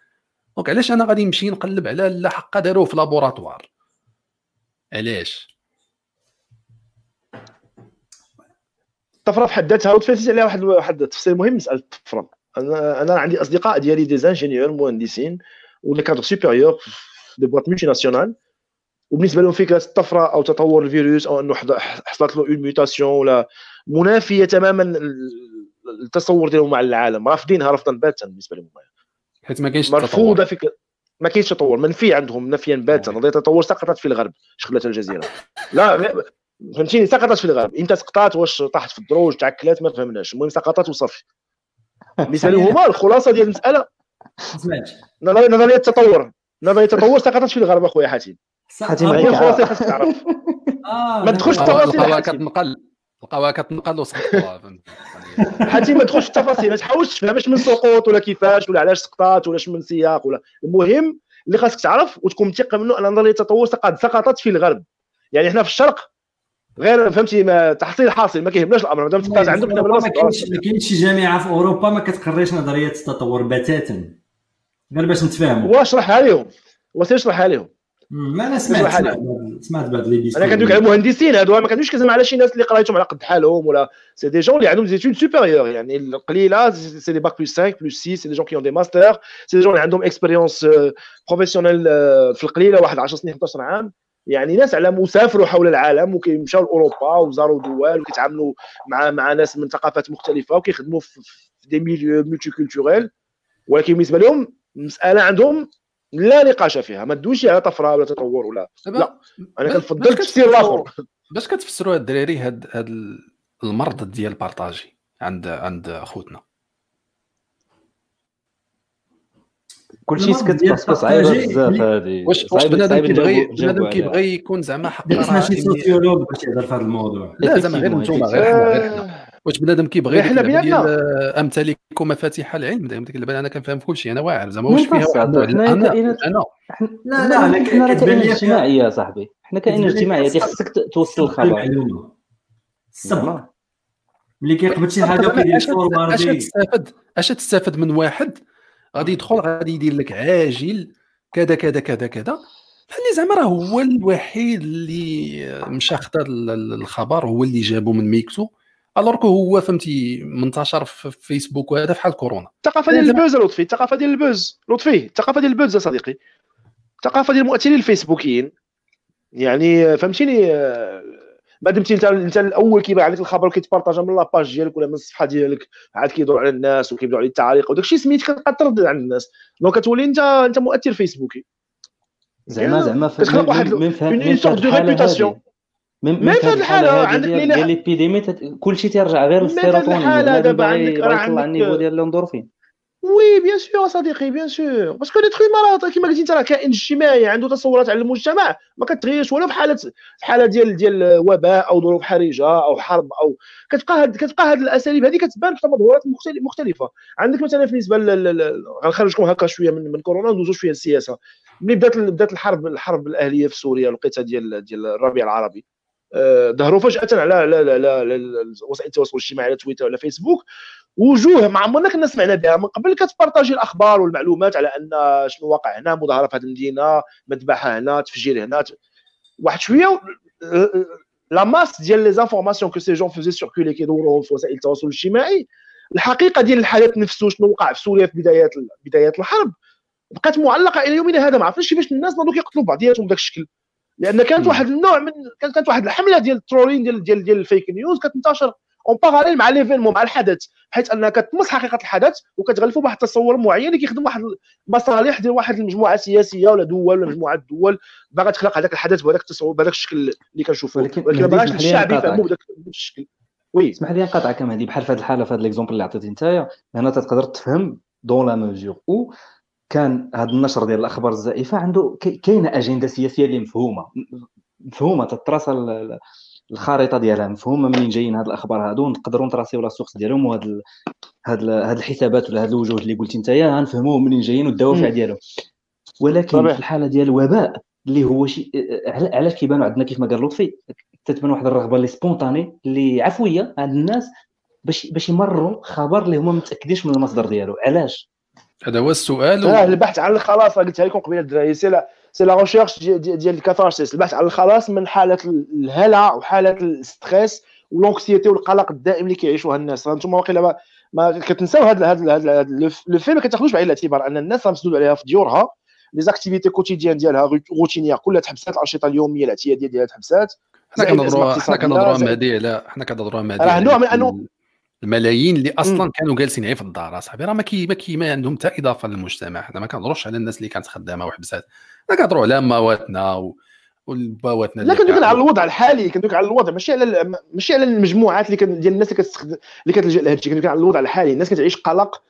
donc علاش أنا غادي نمشي نقلب على لا حقا داروه في laboratoire علاش
الطفره في حد ذاتها وتفاتيت عليها واحد واحد التفسير مهم مساله الطفره أنا عندي اصدقاء ديالي des ingénieurs مهندسين ولا cadres supérieurs des boîtes nationales وبالنسبة لهم فكرة الطفرة أو تطور الفيروس أو أنه حصلت له une mutation ولا منافية تماما التصور ديالهم على العالم. رافضينها رفضا باتا بالنسبة لهم.
حيت ما كاينش
مرفوضة فكره ما كاينش تطور. منفي عندهم نفيا باتا. نظريه التطور سقطت في الغرب شغلت الجزيرة. لا فهمتيني؟ سقطت في الغرب. إمتى سقطت واش طاحت في الدروج تعكلات ما فهمناش. المهم سقطت وصافي. بالنسبة لهم هما الخلاصة ديال المسألة نظرية التطور. نظرية التطور سقطت في الغرب أخويا حاتم.
حاتم
الخلاصه خاصك تعرف. ما تدخلش في التفاصيل
القواها كتنقل القواها كتنقل وسقطوها
حاتم ما تدخلش في التفاصيل ما تحاولش تفهم. من سقوط ولا كيفاش ولا علاش سقطات ولا من سياق ولا. المهم اللي خاصك تعرف وتكون متيقن منه أن نظرية التطور سقطت. في الغرب. يعني حنا في الشرق غير فهمتي ما تحصيل حاصل. ما كيهمناش الأمر. مادام تبقى عندك
ما كاينش ما كاينش شي جامعة في أوروبا ما كتقريش نظرية التطور بتاتا. غير باش نتفاهموا.
واشرحها لهم وسيشرحها لهم
ما أنا سمعت سمعت بعض لي
أنا كندوي على المهندسين هادو ما كندويش كزعما على شي ناس اللي قرايتهم على قد حالهم ولا c'est des gens اللي عندهم études supérieures يعني القليلة c'est des bac plus 5 plus 6 c'est des gens qui ont des masters c'est des gens اللي عندهم expérience professionnelle في القليلة واحد 10 سنين 11 عام. يعني ناس على مسافروا حول العالم وكيمشاو لأوروبا وزاروا دول وكيتعاملوا مع مع ناس من ثقافات مختلفة وكيخدموا في des milieux multiculturels ولكن بالنسبة لهم المساله عندهم لا نقاش فيها ما تدويش على طفرة ولا تطور ولا. لا أنا كنفضل التفسير الآخر.
باش كتفسروا الدراري هاد هاد المرض ديال partager عند عند خوتنا.
كلشي سكت صعيبة بزاف هذه
واش واش بنادم كيبغي بنادم كيبغي يكون زعما حق
ماشي sociologue باش يهضر في هذا الموضوع.
لا زعما غير نتوما غير حنا غير حنا. واش بنادم كيبغي امتلك مفاتيح العلم دائما ديك أنا كنفهم في كل شيء أنا واعر زعما واش فيها
أنا أنا. لا لا أنا كائن اجتماعي صاحبي. حنا كائن اجتماعي خصك توصل الخبر.
الصبر ملي كيقبض شي حاجة وكيدير
اش تستافد؟ اش تستافد من واحد؟ غادي يدخل غادي يدير لك عاجل كذا كذا كذا كذا. اللي زعما راه هو الوحيد اللي مشى خدا الخبر هو اللي جابو من ميكسو. alors هو فهمتي منتشر في فيسبوك وهذا بحال كورونا.
الثقافة ديال ال buzz لطفي الثقافة ديال ال buzz لطفي الثقافة ديال ال buzz صديقي. الثقافة ديال المؤثرين الفيسبوكيين يعني فهمتيني ما دمتي انت انت الأول كيبان عليك الخبر وكيتبارطاجا من la page ديالك ولا من الصفحة ديالك عاد كيدور على الناس وكيبداو عليه التعاليق وداك الشيء سميت كتبقى تردد عند الناس. donc كتولي انت انت مؤثر فيسبوكي.
زعما زعما
كتخلق واحد une sorte de réputation
من
في هذه الحالة؟ عندك
ديال l'épidémie كلشي تيرجع غير
للسيروتونين دابا عندك راه
عندك ال niveau ديال الإندورفين.
oui bien sûr صديقي bien sûr. parce que l'être راه كيما قلتي انت راه كائن اجتماعي عنده تصورات على المجتمع ما كتغيرش ولا في حاله في حاله ديال ديال وباء أو ظروف حرجة أو حرب أو كتبقى هاد كتبقى هاد الأساليب. هذه كتبان في تمظهرات مختلفة. عندك مثلا بالنسبة غنخرجكم هكا شوية من من كورونا وندوزو شوية للسياسة. ملي بدات بدات الحرب الحرب الأهلية في سوريا لقيتها ديال ديال الربيع العربي. ظهروا فجأة على على وسائل التواصل الاجتماعي على تويتر ولا فيسبوك. وجوه ما عمرنا كنا سمعنا بها. من قبل كتبارطاجي الأخبار والمعلومات على أن شنو واقع هنا مظاهرة في هذه المدينة مذبحه هنا تفجير هنا. واحد شوية la masse ديال les informations que ces gens فوزي circuler كيدوروهم في وسائل التواصل الاجتماعي الحقيقة ديال الحدث نفسه شنو وقع في سوريا في بدايات بدايات الحرب بقات معلقة إلى يومنا هذا. ما عرفتش كيفاش الناس ناضوا كيقتلوا بعضياتهم بداك الشكل. لأن كانت واحد النوع من كانت واحد الحملة ديال trolling ديال ديال ديال ال fake news كتنتشر en parallèle مع l'événement مع الحدث بحيث أنها كتمس حقيقة الحدث وكتغلفوا بواحد التصور معين اللي كيخدم واحد المصالح ديال واحد المجموعة سياسية ولا دول ولا مجموعة دول باغا تخلق هذاك الحدث بهذاك التصور بهذاك الشكل اللي كنشوفوا
ولكن ما بغاش
الشعب يفهموا بهذاك الشكل.
Oui. اسمح لي نقاطعك هذه بحال في هذه الحالة في هذا l'exemple اللي عطيتي انت هنا تقدر تفهم dans la mesure où كان هذا النشر ديال الأخبار الزائفة عنده كاينة أجندة سياسية اللي مفهومة. مفهومة تتراسا الخريطة ديالها مفهومة منين جايين هاد الأخبار هادو نقدروا نتراسيو la source ديالهم وهاد هاد هاد الحسابات ولا هاد الوجوه اللي قلتي انت غنفهموهم منين جايين والدوافع ديالهم. ولكن طبعا. في الحالة ديال الوباء اللي هو شي علاش كيبانوا عندنا كيف ما قال لطفي تتبان واحد الرغبة اللي spontanée اللي عفوية عند الناس باش باش يمروا خبر اللي هما متأكدينش من المصدر ديالو. علاش؟
هذا هو السؤال
و... البحث عن الخلاص قلتها لكم قبيلة الدراري. C'est la c'est la recherche ديال ال catharsis. البحث عن الخلاص من حالة الهلع وحالة ال stress و l'anxiété والقلق الدائم اللي كيعيشوها الناس. أنتم واقيلا ما كتنساو هذا هذا هذا le fait ما كتاخذوش بعين الاعتبار أن الناس راه مسدود عليها في ديورها. les activités quotidiennes ديالها روتينيه كلها تحبسات. الأنشطة اليومية الاعتياديه ديالها تحبسات.
حنا كنهضروا حنا كنهضروا مهدي على حنا كنهضروا مهدي
راه نوع من انه
المالين اللي أصلا م. كانوا جالسين غير في الدار أصاحبي. راه ما كي ما كي ما عندهم حتى إضافة للمجتمع. حنا ما كنهضروش على الناس اللي كانت خدامة وحبسات حنا كنهضروا على امواتنا و... وبواتنا
لا كندوي على الوضع الحالي كندوي على الوضع ماشي على ماشي على المجموعات اللي كان ديال الناس اللي كتستخدم اللي كتلجأ لهذا الشيء. كندوي على الوضع الحالي. الناس كتعيش قلق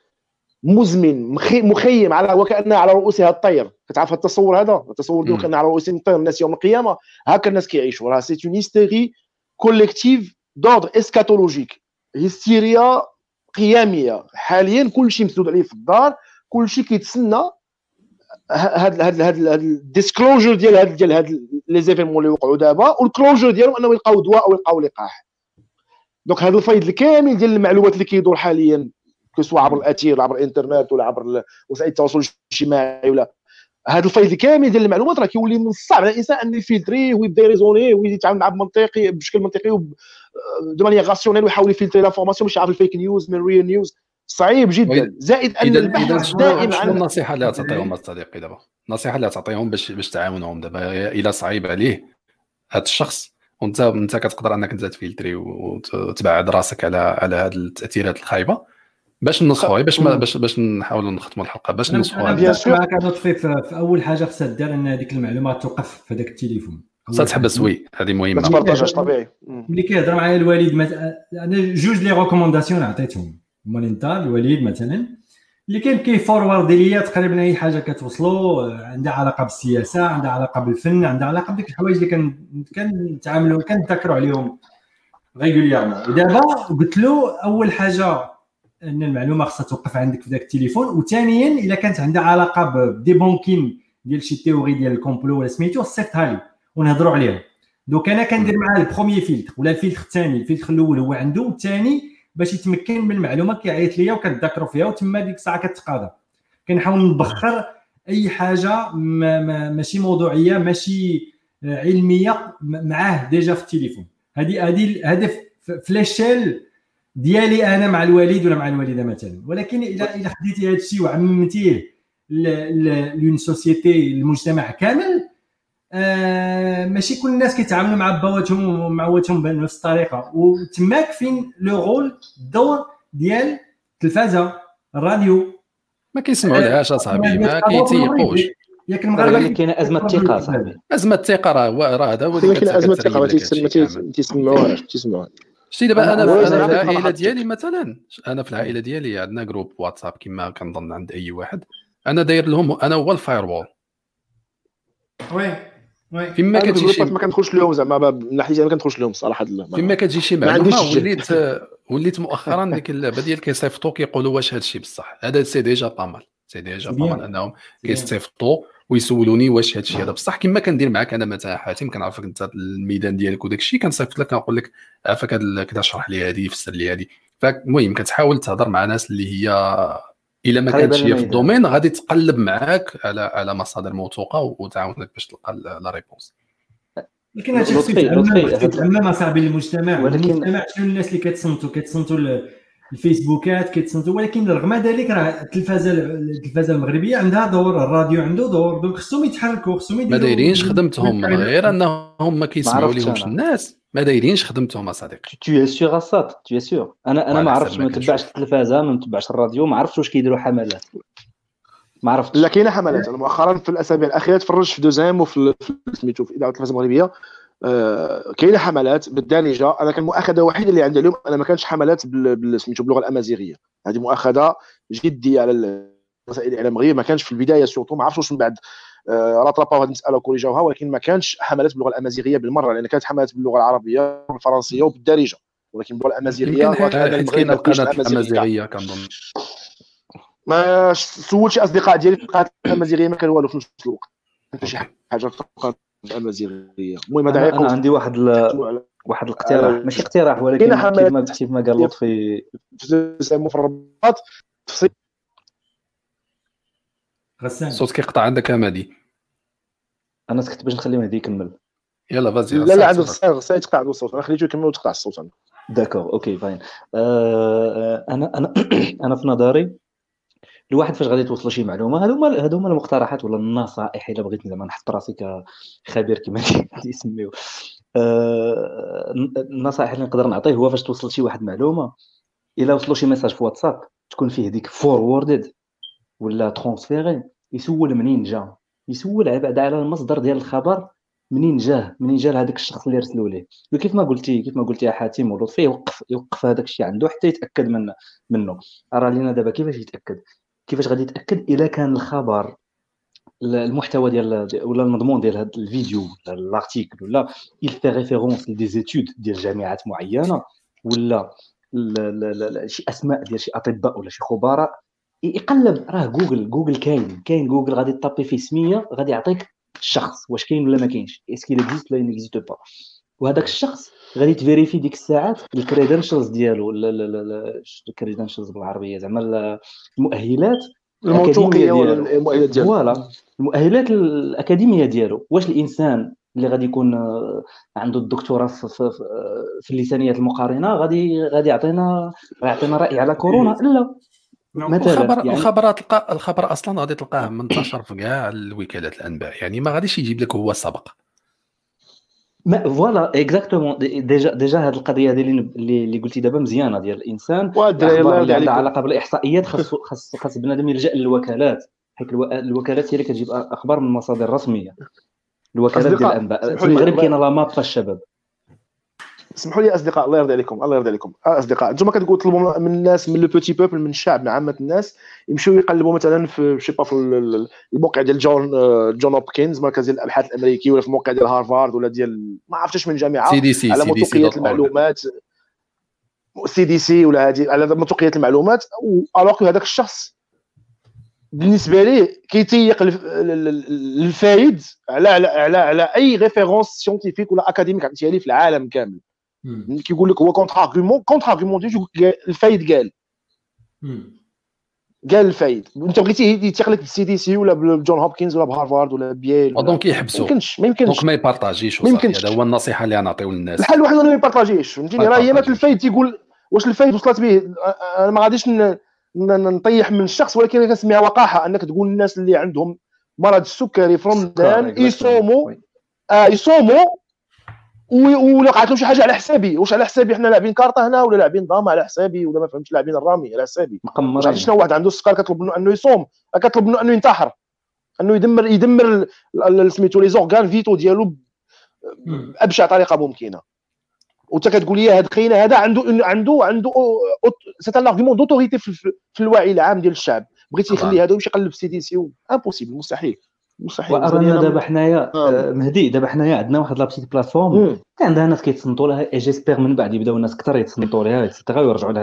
مزمن مخيم على وكأن على رؤوسها الطير. كتعرف التصور هذا؟ التصور ديال كان على رؤوسهم الطير الناس يوم القيامة. هكا الناس كيعيشوا. راه c'est une hystérie collective d'ordre eschatologique هيستيريا قيامية. حاليا كل شيء مسدود عليه في الدار كل شيء كيتسنى هاد هاد هاد ال disclosure ديال هاد ديال هاد les événements اللي وقعوا دابا وال closure ديالهم أنه يلقاو دواء أو يلقاو لقاح. Donc هذا الفيض الكامل ديال المعلومات اللي كيدور حاليا سواء عبر الأثير عبر الإنترنت ولا عبر وسائل التواصل الاجتماعي ولا هذا الفيض الكامل ديال المعلومات راه كيولي من الصعب على الإنسان أن يفلتريه ويبدأ يريزوني ويتعامل معاه بمنطقي بشكل منطقي de manière rationnelle ويحاول يفلتري l'information باش يعرف ال fake news من real news صعيب جدا. زائد أن البحث دائما
عن النصيحة اللي تعطيهم اصديقي دابا؟ النصيحة اللي تعطيهم باش باش تعاونهم دابا إلى صعيب عليه هذا الشخص وانت انت كتقدر أنك أنت تفلتري وتبعد راسك على على هذه التأثيرات الخايبة. باش ننصحوا باش ما باش باش نحاولوا نختموا الحلقة باش ننصحوا
bien sûr معك في, في أول حاجة خصها دير إن هذيك المعلومات توقف في هذاك التليفون.
خصها تحبس oui هذه مهمة.
ما تبارطاجهاش طبيعي.
ملي كيهضر معايا الوالد أنا جوج les recommandations عطيتهم. maintenant الوليد مثلا. اللي كان كيفورورد ليا تقريبا أي حاجة كتوصلوا عندها علاقة بالسياسة عندها علاقة بالفن عندها علاقة بديك الحوايج اللي كنتعاملوا كنتذكروا عليهم régulièrement ودابا قلت له أول حاجة أن المعلومة خصها توقف عندك في ذاك التليفون. وثانيا اذا كانت عندها علاقة ب des bouquins ديال شي théorie ديال ال complot ولا سميتو صيفطها لي ونهضروا عليها. donc أنا كندير معاه ال premier filtre ولا الفيلتر الثاني. الفيلتر الأول هو عنده والثاني باش يتمكن من المعلومة كيعيط ليا وكنذكروا فيها وتما ديك الساعة كتقادا. كنحاول نبخر أي حاجة ما ما ماشي موضوعية ماشي علمية معاه déjà في التليفون. هذه هذه الهدف final ديالي أنا مع الوالد ولا مع الوالدة مثلا؟ ولكن اذا اذا خديتي هذا الشيء وعممتيه l'ensemble société المجتمع كامل آه ماشي كل الناس كيتعاملوا مع باواتهم ومواتهم بنفس الطريقة. وتماك فين le rôle الدور ديال التلفازه الراديو.
ما كيسمعولهاش أصاحبي ما كيتيقوش.
ياك المغاربه كاينة أزمة ثقة صاحبي
أزمة الثقه راه راه هذا هو
كاينة أزمة الثقه ما تيسمعوهاش تيسمعوها
شتي دابا أنا أنا في العائلة ديالي مثلا أنا في العائلة ديالي عندنا groupe واتساب كما كنظن عند أي واحد. أنا داير لهم أنا هو ال firewall
وي وي.
فيما كتجي شي ما كندخلش لهم زعما من ناحيه ما كندخلش لهم الصراحه
فيما كتجي شي معلومة وليت وليت مؤخرا ديك اللعبة ديال كيصيفطوا كيقولوا واش هذا الشيء بصح. هذا c'est déjà pas mal c'est déjà pas mal أنهم كيصيفطوا. ويسولوني واش هذا. الشيء هذا بصح كما كندير معك أنا مثلا حاتم كنعرفك أنت الميدان ديالك وداك الشيء كنصيفط لك كنقول لك عافاك كذا اشرح لي هذه فسر لي هذه فالمهم كتحاول تهضر مع ناس اللي هي إلا ما كانتش هي في ال domaine غادي تقلب معاك على على مصادر موثوقة وتعاونك باش تلقى la réponse.
لكن هادشي خصو يتعمم اصاحبي المجتمع ولكن المجتمع شنو الناس اللي كتصنتوا كتصنتوا الفيسبوكات كيتصنتوا ولكن رغم ذلك راه التلفازة التلفازة المغربية عندها دور الراديو عنده دور donc خصهم يتحركوا خصهم
ما دايرينش خدمتهم غير أنهم ما كيسمعوا لهمش الناس. ما دايرينش خدمتهم اصاحبي
تو سيغ اصاط تو سيغ أنا أنا ما عرفتش ما تبعش التلفازة ما تبعش الراديو ما عرفتش واش كيديروا حملات. ما عرفتش.
لا كاينة حملات. أنا مؤخرا في الأسابيع الأخيرة تفرجت في دوزام وفي سميتو في إذاعة التلفزه المغربية. كاينة حملات بالدارجه أنا كان المؤاخذه الوحيده اللي عندي اليوم أنا ما كانش حملات سميتو باللغة الأمازيغية. هذه مؤاخذة جدية على وسائل الاعلام المغربيه ما كانش في البداية سورتو ما عرفتش واش من بعد آه رطربوا هذه المسألة وكوريجوها ولكن ما كانش حملات باللغة الأمازيغية بالمرة لأن كانت حملات باللغة العربية والفرنسيه وبالدارجة. ولكن باللغة
الأمازيغية كاينة القناه الامازيغيه كنظن
ما سولت شي أصدقاء ديالي في القناة الأمازيغية ما كان والو في نفس الوقت. شي حاجة في القناة. الامازيغيه المهم هذا
أنا, أنا عندي واحد ل... واحد الاقتراح. ماشي اقتراح ولكن كما كيف ما قال لطفي
في الرباط تفصيل
غسان. الصوت كيقطع عندك مهدي.
أنا سكت باش نخلي مهدي يكمل.
يلا vas-y
لا لا عنده غسان غسان يتقطع عنده الصوت أنا خليته يكمل وتقطع الصوت.
d'accord OK باين آه أنا أنا أنا في نظري الواحد فاش غادي توصل شي معلومة هادو هما هادو هما المقترحات ولا النصائح إلا بغيت زعما نحط راسي كخبير كما يسميو. آه النصائح اللي نقدر نعطيه هو فاش توصل شي واحد معلومة إلا وصلوا شي message في واتساب تكون فيه ديك forwarded ولا transféré يسول منين جا؟ يسول بعد على المصدر ديال الخبر منين جاه منين جا لهذاك الشخص اللي رسلوا ليه؟ وكيف ما قلتي كيف ما قلتي يا حاتم ولطفي يوقف يوقف هذاك الشيء عنده حتى يتأكد من منه. راه لينا دابا كيفاش يتأكد؟ كيفاش غادي يتأكد إذا كان الخبر المحتوى ديال ولا المضمون ديال هذا الفيديو ولا ال article ولا il fait référence ل des études ديال جامعات معينة ولا شي أسماء ديال شي أطباء ولا شي خبراء يقلب. راه جوجل جوجل كاين. كاين جوجل غادي تطابي فيه سمية غادي يعطيك الشخص واش كاين ولا ما كاينش. est-ce qu'il existe ولا existe pas وهذاك الشخص غادي تفيريفي ديك الساعات ال credentials ديالو ال credentials بالعربية زعما المؤهلات
الموثوقية المؤهلات
ديالو. voilà المؤهلات الأكاديمية ديالو. واش الإنسان اللي غادي يكون عنده الدكتوراه في, في, في اللسانيات المقارنة غادي غادي يعطينا يعطينا رأي على كورونا؟ لا.
مثلا الخبر يعني الخبر تلقى الخبر أصلا غادي تلقاه منتشر في كاع الوكالات الأنباء. يعني ما غاديش يجيب لك هو السبق
mais voilà exactement déjà déjà هذه القضية هذه اللي اللي قلتي دابا مزيانة ديال الإنسان. اللي عندها علاقة بالإحصائيات خاص خاص خاص بنادم يلجأ للوكالات. حيت الوكالات هي اللي كتجيب أخبار من مصادر رسميه الوكالات ديال الأنباء. في المغرب كاينة la MAP الشباب
اسمحوا لي أصدقاء الله يرضي عليكم الله يرضي عليكم. أصدقاء أنتم كتقولوا طلبوا من الناس من le petit peuple من الشعب من عامة الناس يمشيو يقلبوا مثلا في j'sais pas في الموقع ديال جون جون هوبكنز مركز ديال الأبحاث الامريكي ولا في الموقع ديال هارفارد ولا ديال ما عرفتش من
جامعة CDC
على موثوقيه المعلومات. CDC ولا هذه على موثوقيه المعلومات alors هذاك الشخص بالنسبة ليه كيتيق الفايد على على على, على أي référence scientifique ولا académique عطيتيها ليه في العالم كامل. كيقول لك هو contre-argument contre-argument الفايد قال قال الفايد انت بغيتي يتيق لك بال CDC ولا بجون هوبكنز ولا بهارفارد ولا بييل
donc يحبسوا
ما يمكنش ما يمكنش
donc ما يبارطاجيش
ما يمكنش.
هذا هو النصيحه اللي غنعطيو للناس
الحل الوحيد انه ما يبارطاجيش فهمتيني راه هي مات. الفايد تيقول واش الفايد وصلت به أنا ما غاديش نطيح من الشخص ولكن كنسميها وقاحه انك تقول للناس اللي عندهم مرض السكري في رمضان يصوموا آه يصوموا ولا لهم شي حاجة على حسابي. واش على حسابي؟ حنا لاعبين كارطة هنا ولا لاعبين ضامة على حسابي ولا ما فهمتش لاعبين الرامي على حسابي.
مقمرين
شنو واحد عنده السكر كتطلب منه أنه يصوم كتطلب منه أنه ينتحر أنه يدمر يدمر سميتو les organes vitaux ديالو. بأبشع طريقة ممكنة. وأنت كتقول لي هذا خينا هذا عنده عنده عنده c'est un argument d'autorité في, الوعي العام ديال الشعب. بغيتي. يخلي هذا ويمشي يقلب CDC impossible مستحيل. مستحيل
وارانا دابا حنايا
آه.
آه، مهدي دابا حنايا عندنا واحد la
petite
plateforme عندها ناس كيتصنتوا لها et j'espère من بعد يبداو الناس أكثر يتصنتوا لها et cetera ويرجعوا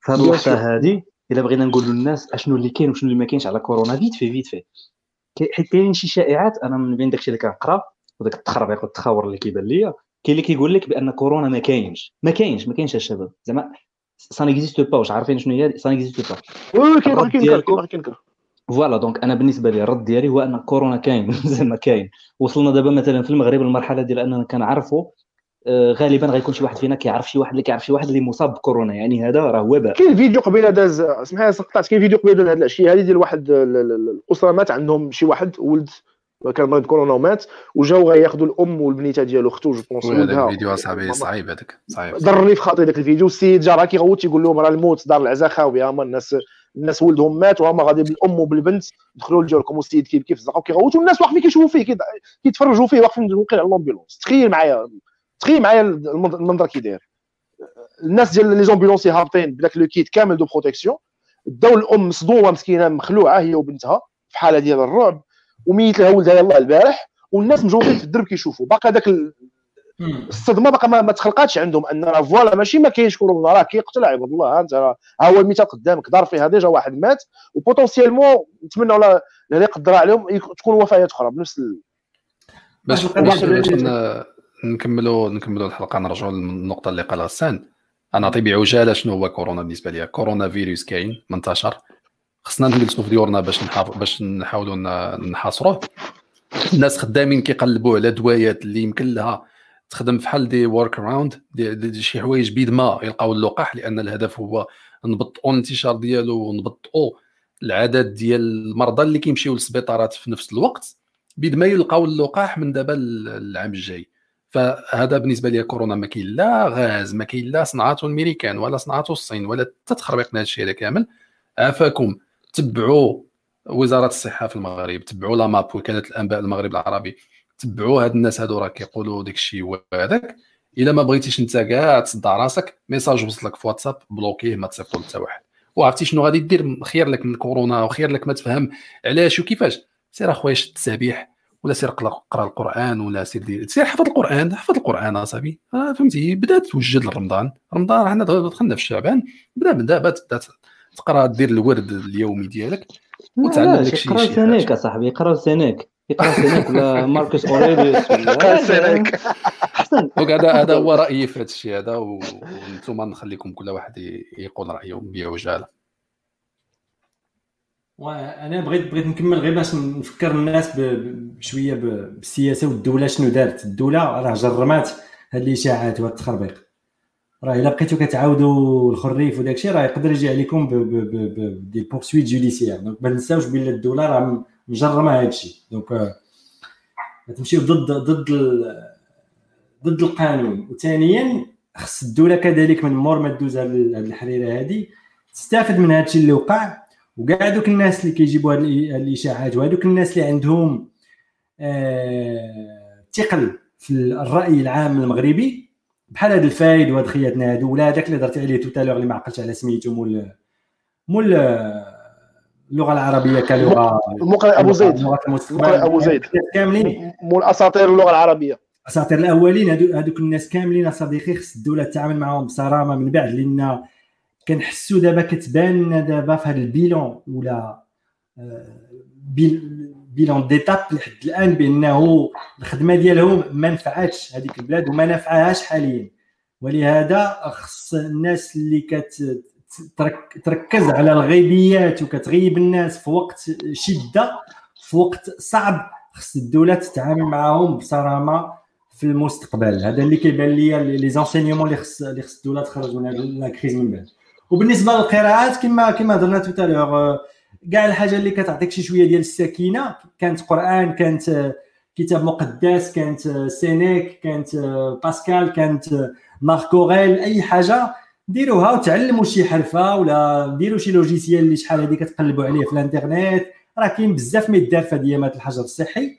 في هذه
Bien
اللحظه هذه إلا بغينا نقولوا للناس أشنو اللي كاين وشنو اللي ما كاينش على كورونا vite fait vite fait كاين- حيت كاينين شي شائعات أنا من بين داكشي اللي كنقرا وداك التخربيق والتخاور اللي كيبان ليا كاين اللي كيقول لك بأن كورونا ما كاينش. ما كاينش ما كاينش الشباب زعما ça n'existe pas واش عارفين شنو هي ça n'existe pas
oui كاين
الرد
باغي
voilà donc أنا بالنسبة لي الرد ديالي هو أن كورونا كاين زعما كاين. وصلنا دابا مثلا في المغرب للمرحله ديال أننا كنعرفوا آه، غالبا غيكون شي واحد فينا كيعرف شي واحد اللي كيعرف شي واحد اللي مصاب بكورونا. يعني هذا راه وباء
كاين فيديو قبيلة داز اسمح لي سقطات كاين فيديو قبيلة هذه العشية. هذه ديال واحد ال- ال- ال- الأسرة مات عندهم شي واحد ولد كان مريض كورونا ومات وجاو غياخذوا الأم والبنيتة ديالو اختو je
pense
ولدها.
الفيديو اصاحبي صعيب هذاك صعيب.
ضرني في خاطري ذاك الفيديو. السيد جا راه كيغوت تيقول لهم راه الموت دار العزاء خاويه هما الناس الناس ولدهم مات وهما غادي بالأم وبالبنت دخلوا لديالكم والسيد كيبكي في الزقه وكيغوت والناس واقفين كيشوفوا فيه كيتفرجوا فيه واقفين واقفين على ال ambulance تخيل معايا تخيل معايا المنظر كي داير الناس ديال les ambulanciers هابطين بداك le kit كامل de protection داو الأم مصدومه مسكينة مخلوعة هي وبنتها في حالة ديال الرعب وميت لها ولدها يلاه البارح والناس مجوطين في الدرب كيشوفوا باقي
مم.
الصدمه باقا ما, ما تخلقاتش عندهم أن راه voilà ماشي ما كاينش كورونا راه كيقتل عباد الله ها أنت راه ها هو المثال قدامك دار فيها déjà واحد مات و potentiellement نتمنى لا لا يقدر عليهم تكون وفيات أخرى بنفس ال...
باش
اللي-
نكملوا نكملوا الحلقة نرجعوا للنقطة اللي قالها غسان أنا نعطي بعجاله شنو هو كورونا بالنسبة لي؟ كورونا فيروس كاين منتشر. خصنا نجلسوا في ديورنا باش نحاف... باش نحاولوا نحاصروه. الناس خدامين كيقلبوا على دوايات اللي يمكن لها تخدم فحال دي work around دي, دي, دي شي حوايج بيد ما يلقاو اللقاح لأن الهدف هو نبطئوا الانتشار ديالو ونبطئوا العدد ديال المرضى اللي كيمشيو للسبيطارات في نفس الوقت بيد ما يلقاو اللقاح من دابا العام الجاي. فهذا بالنسبة لي كورونا ما كاين لا غاز ما كاين لا صنعته الامريكان ولا صنعته الصين ولا حتى تخربيق هذا الشيء كامل. عافاكم تبعوا وزارة الصحة في المغرب تبعوا لا MAP وكاله الأنباء المغرب العربي. تبعوا هاد الناس هادو راه كيقولوا داك الشيء وهذاك. إلا ما بغيتيش انت كاع تصدع راسك message وصلك في واتساب bloquer ما تصيفطوا حتى واحد. وعرفتي شنو غادي دير؟ خير لك من كورونا وخير لك ما تفهم. علاش وكيفاش؟ سير أخويا شد التسابيح ولا سير قرا قرأ القرآن ولا سير دير سير حفظ القرآن حفظ القرآن اصاحبي آه فهمتي؟ بدات توجد لرمضان. رمضان حنا دخلنا في شعبان بدا من دابا تبدا تقرأ دير الورد اليومي ديالك وتعلم داك الشيء
يقرا
شي
سينيك
حاجة.
أصاحبي يقرا سينيك يقرا سينيك ولا ماركوس
أوريليوس.
احسن
donc هذا هذا هو رأيي في هذا الشيء هذا وأنتم نخليكم كل واحد يقول رأيه بعجالة.
وأنا بغيت بغيت نكمل غير باش نفكر الناس بشويه بالسياسة والدولة شنو دارت. الدولة راه جرمات هاد الإشاعات وهاد التخربيق راه إلا بقيتو كتعاودوا الخريف وداك الشيء راه يقدر يجي عليكم ب- ب- ب- ب- des poursuites judiciaires. donc ما ننساوش بلي الدولة راه مجرمه هاد الشيء donc آه، تمشيو ضد ضد ضد القانون. وثانيا خص الدولة كذلك من مور ما دوز هاد ال- هاد الحريرة هادي تستافد من هاد الشيء اللي وقع. وكاع دوك الناس اللي كيجيبوا هاد الإشاعات وهذوك الناس اللي عندهم آه، ثقل في الرأي العام المغربي بحال هاد الفايد وهاد خيتنا هادو. ولا هذاك اللي درتي عليه tout à l'heure اللي ما عقلتش على سميتو مول مول آه، اللغة العربية كلغة
المقرئ أبو زيد. المقرئ أبو زيد.
كاملين
مول اساطير اللغة
العربية أساطير الأولين هادوك الناس كاملين صديقي خص الدولة تتعامل معاهم بصرامة من بعد لأن كنحسوا دابا كتبان لنا دابا في هذا ال bilan ولا آه، bil- bilan d'étape لحد الآن بأنه الخدمة ديالهم ما نفعتش هذيك البلاد وما نفعهاش حاليا ولهذا خص الناس اللي تركز على الغيبيات وكتغيب الناس في وقت شدة في وقت صعب. خص الدولة تتعامل معاهم بصرامة في المستقبل. هذا اللي كيبان لي les enseignements اللي خص اللي خص الدولة تخرج من la crise من بعد. وبالنسبة للقراءات كما كما هضرنا tout à l'heure كاع الحاجة اللي كتعطيك شي شوية ديال السكينة. كانت قرآن كانت كتاب مقدس كانت سينيك كانت باسكال كانت مارك أوريل أي حاجة. ديروها وتعلموا شي حرفة ولا ديروا شي logiciel اللي شحال هذه كتقلبوا عليه في الانترنت راه كاين بزاف ما يدار في دي يامات الحجر الصحي.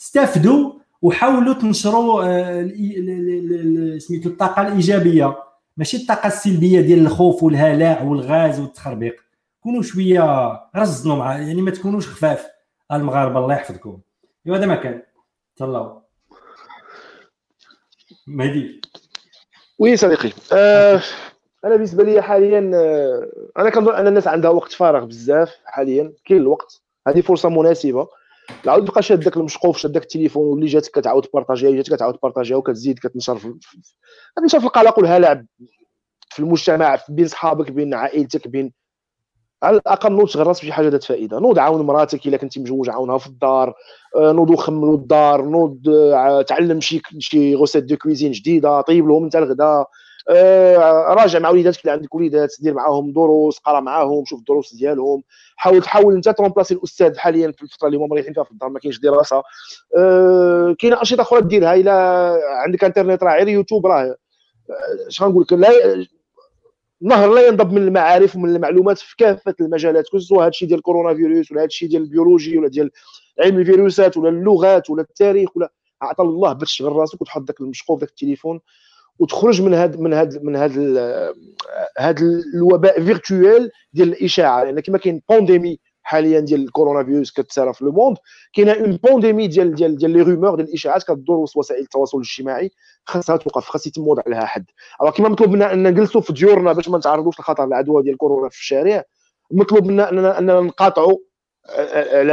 استافدوا وحاولوا تنشروا آه، سميتو الطاقة الإيجابية. ماشي الطاقة السلبية ديال الخوف والهلاع والغاز والتخربيق. كونوا شوية رزنوا مع يعني ما تكونوش خفاف. المغاربة الله يحفظكم. إيوا هذا ما كان. تهلاو. مهدي.
وي صديقي. آه أنا بالنسبة لي حاليا آه أنا كنظن أن الناس عندها وقت فارغ بزاف حاليا كاين الوقت. هذه فرصة مناسبة. عاود تبقى شاد داك المشقوف شاد داك التليفون واللي جاتك كتعاود تبارطاجيها جاتك كتعاود تبارطاجيها وكتزيد كتنشر في كتنشر في القلق والهلع في المجتمع بين صحابك بين عائلتك بين على الأقل نوض تغرس بشي حاجة ذات فائدة. نوض عاون مراتك إلا كنتي مجوج عاونها في الدار آه، نوضوا خمروا الدار نوض آه، تعلم شي شي recette de cuisine جديدة طيب لهم أنت الغدا آه، راجع مع وليداتك اللي عندك وليدات دير معاهم دروس قرا معاهم شوف الدروس ديالهم. حاول تحاول أنت ت remplacer الأستاذ حاليا في الفترة اللي هما مريحين فيها في الدار ما كاينش دراسة. كاينة أنشطة أخرى ديرها إلا عندك إنترنت راه غير يوتيوب راه. اش غنقول لك؟ لا نهر لا ينضب من المعارف ومن المعلومات في كافة المجالات سواء هذا الشيء ديال الكورونا فيروس ولا هذا الشيء ديال البيولوجي ولا ديال علم الفيروسات ولا اللغات ولا التاريخ ولا عطى الله باش تشغل راسك وتحط ذاك المشقوف ذاك التليفون. وتخرج من هذا من هذا من هذا هذا الوباء virtuel ديال الإشاعة. لأن كما كاين pandémie حاليا ديال الكورونا فيروس كتسارى في le monde كاينة une pandémie ديال ديال ديال les rumeurs ديال الإشاعات كدور وسائل التواصل الاجتماعي خاصها توقف خاص يتم وضع لها حد. Alors كما مطلوب منا ان نجلسوا في ديورنا باش ما نتعرضوش لخطر العدوى ديال كورونا في الشارع. مطلوب منا اننا أننا نقاطعوا على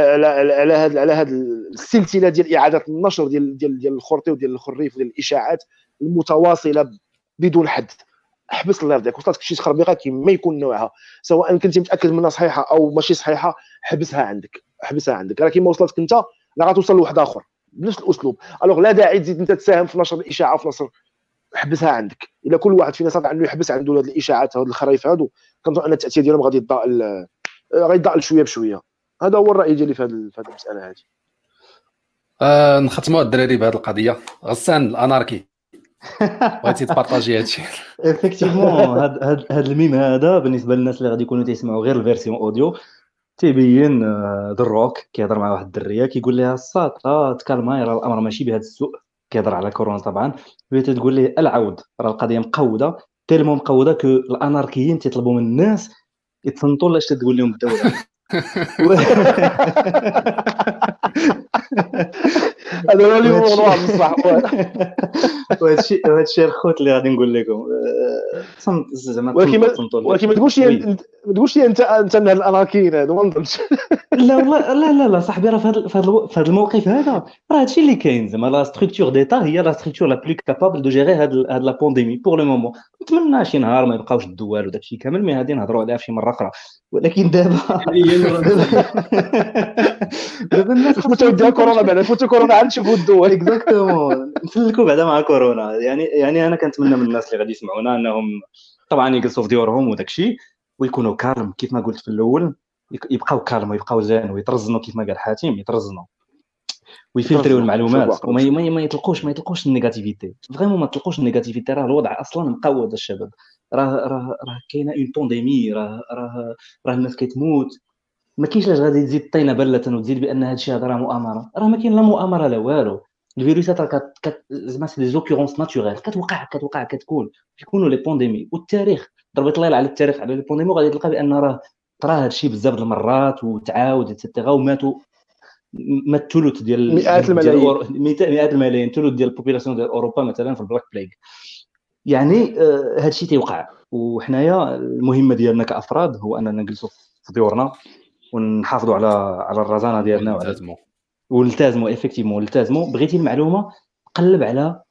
على هذا على هذه السلسلة ديال إعادة النشر ديال ديال ديال الخرطي وديال الخريف وديال الإشاعات. المتواصلة بدون حد. احبس الله يرضيك. وصلتك شي تخربيقه كيما يكون نوعها. سواء كنتي متأكد منها صحيحة أو ماشي صحيحة حبسها عندك. حبسها عندك. راه كيما وصلتك أنت لا غتوصل لواحد آخر. بنفس الأسلوب. ألوغ لا داعي تزيد أنت تساهم في نشر الإشاعة في نشر. حبسها عندك. إلا كل واحد فينا صافي عنده يحبس عنده هذه الإشاعات هذه الخرايف هادو. كنظن أن التأثير ديالهم غادي يضاءل غيضاءل شوية بشوية. هذا هو الرأي ديالي في هذه المسألة هذه
آه نختموا الدراري بهذه القضية. غسان الأناركي. بغيتي ت partager هادشي
effectivement هاد هاد ال mème هذا بالنسبة للناس اللي غادي يكونوا تيسمعوا غير ال version audio تيبين دروك كيهضر مع واحد الدرية كيقول لها الساط آه ت calmer راه الأمر ماشي بهذا السوء. كيهضر على كورونا طبعا. وهي تقول ليه العود راه القضية مقودة tellement مقودة que ال anarchiens تيطلبوا من الناس يتصنتوا لاش تقول لهم الدولة
هذا هو الموضوع بصح.
وهذا الشيء الخوت اللي غادي نقول لكم.
زعما ولكن ولكن ما تقولش ما تقولش انت انت من الاناركيين هذا ما نظنش.
لا والله لا لا لا صاحبي راه في هذا الموقف هذا راه هادشي اللي كاين زعما la structure d'État هي la structure la plus capable de gérer هاد هاد la pandémie pour le moment نتمنى شي نهار ما يبقاوش الدول وداك الشيء كامل mais غادي نهضروا عليها في شي مرة أخرى. ولكن دابا
دابا. الناس فوتوا ديال كورونا بعدا فوتوا كورونا عاد نشوفوا الدول.
exactement نسلكوا بعدا مع كورونا يعني يعني أنا كنتمنى من الناس اللي غادي يسمعونا أنهم طبعا يجلسوا في ديورهم وداك الشيء ويكونوا calme كيف ما قلت في الأول. يبقاو calme ويبقاو زين ويترزنوا كيف ما قال حاتم يترزنوا ويفلتريو المعلومات. وما ما, ما يطلقوش ما يطلقوش ال négativité. vraiment ما تطلقوش ال négativité. راه الوضع أصلا مقود الشباب. راه راه راه كاينة une pandémie راه راه راه الناس كتموت. ما كاينش علاش غادي تزيد طينه بله وتزيد بأن هذا الشيء هذا راه مؤامرة. راه ما كاين لا مؤامرة لا والو. الفيروسات راه كت زعما c'est des occurrences naturelles كتوقع كتوقع كتكون. كيكونوا les pandémies والتاريخ ضرب طلة على التاريخ على les pandémies غادي تلقى بأن راه طرا هذا الشيء بزاف المرات وتعاود et cetera وماتوا ما الثلث ديال
مئات الملايين.
مئات الملايين. الثلث ديال ال population ديال أوروبا مثلا في ال black plague يعني آه، هذا الشيء تيوقع. وحنايا المهمه ديالنا كأفراد هو أننا نجلسوا في ديورنا ونحافظوا على على الرزانة ديالنا
ونلتزموا
ونلتزموا effectivement نلتزموا بغيتي المعلومة قلب على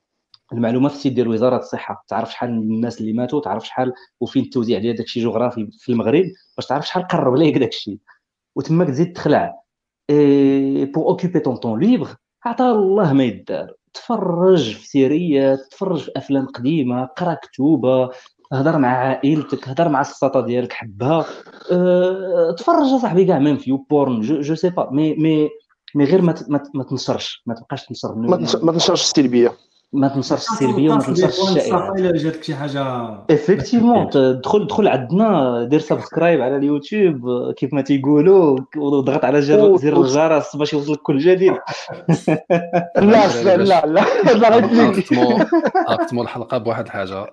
المعلومات في ال site ديال وزارة الصحة. تعرف شحال من الناس اللي ماتوا تعرف شحال وفين التوزيع ديال داكشي جغرافي في المغرب باش تعرف شحال قرب ليك داكشي. وتما تزيد تخلع. et puis occupe ton temps libre عطا الله ما يدار. تفرج في سيريات تفرج في أفلام قديمة قرأ كتوبه هضر مع عائلتك هضر مع السطا ديالك حبها. أه... تفرج صاحبي كاع même في porn je, je sais pas mais mais mais غير ما ما تنشرش ما تبقاش تنشر.
ما تنشرش السلبيه
ما تنشرش السلبيه وما تنشرش الشائعات
إلا جاتك شي حاجة.
effectivement دخل دخل عندنا دير subscribe على اليوتيوب كيف ما تيقولوا وضغط على زر الجرس باش يوصلك كل جديد.
لا لا لا لا
اختموا الحلقة بواحد الحاجة.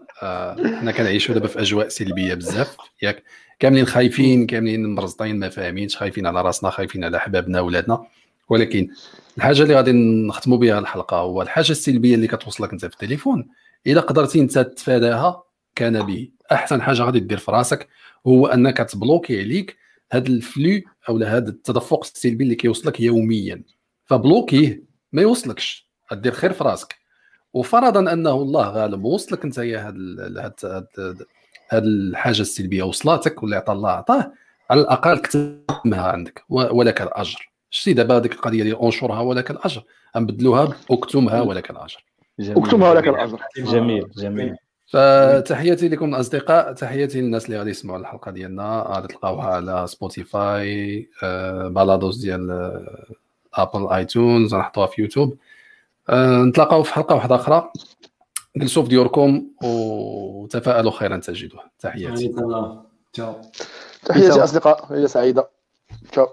حنا كنعيشوا دابا في أجواء سلبية بزاف. ياك كاملين خايفين كاملين مرزطين ما فاهمينش خايفين على راسنا خايفين على أحبابنا ولادنا. ولكن الحاجة اللي غادي نختموا بها الحلقة هو الحاجة السلبية اللي كتوصلك انت في التليفون. اذا قدرتي انت تتفاداها كان به أحسن حاجة غادي دير في راسك هو أنك تبلوكي عليك هذا الفلو أو هذا التدفق السلبي اللي كيوصلك يوميا. فبلوكيه ما يوصلكش. دير خير في راسك. وفرضا أنه الله غالب وصلك انت هاد هاد الحاجة السلبية. وصلاتك واللي عطى الله عطاه على الأقل كتبها عندك ولك الأجر. شتي دابا هذيك القضية ديال انشرها ولك الاجر غنبدلوها اكتمها ولك الاجر
اكتمها ولك الاجر
جميل جميل.
فتحياتي لكم الاصدقاء تحياتي للناس اللي غادي يسمعوا الحلقة ديالنا. غادي تلقاوها على Spotify آه، balados ديال Apple iTunes غنحطوها في يوتيوب آه، نتلاقاو في حلقة واحدة أخرى. جلسوا في ديوركم وتفائلوا خيرا تجدوه. تحياتي.
تحياتي أصدقاء. ليله سعيدة. تشاو.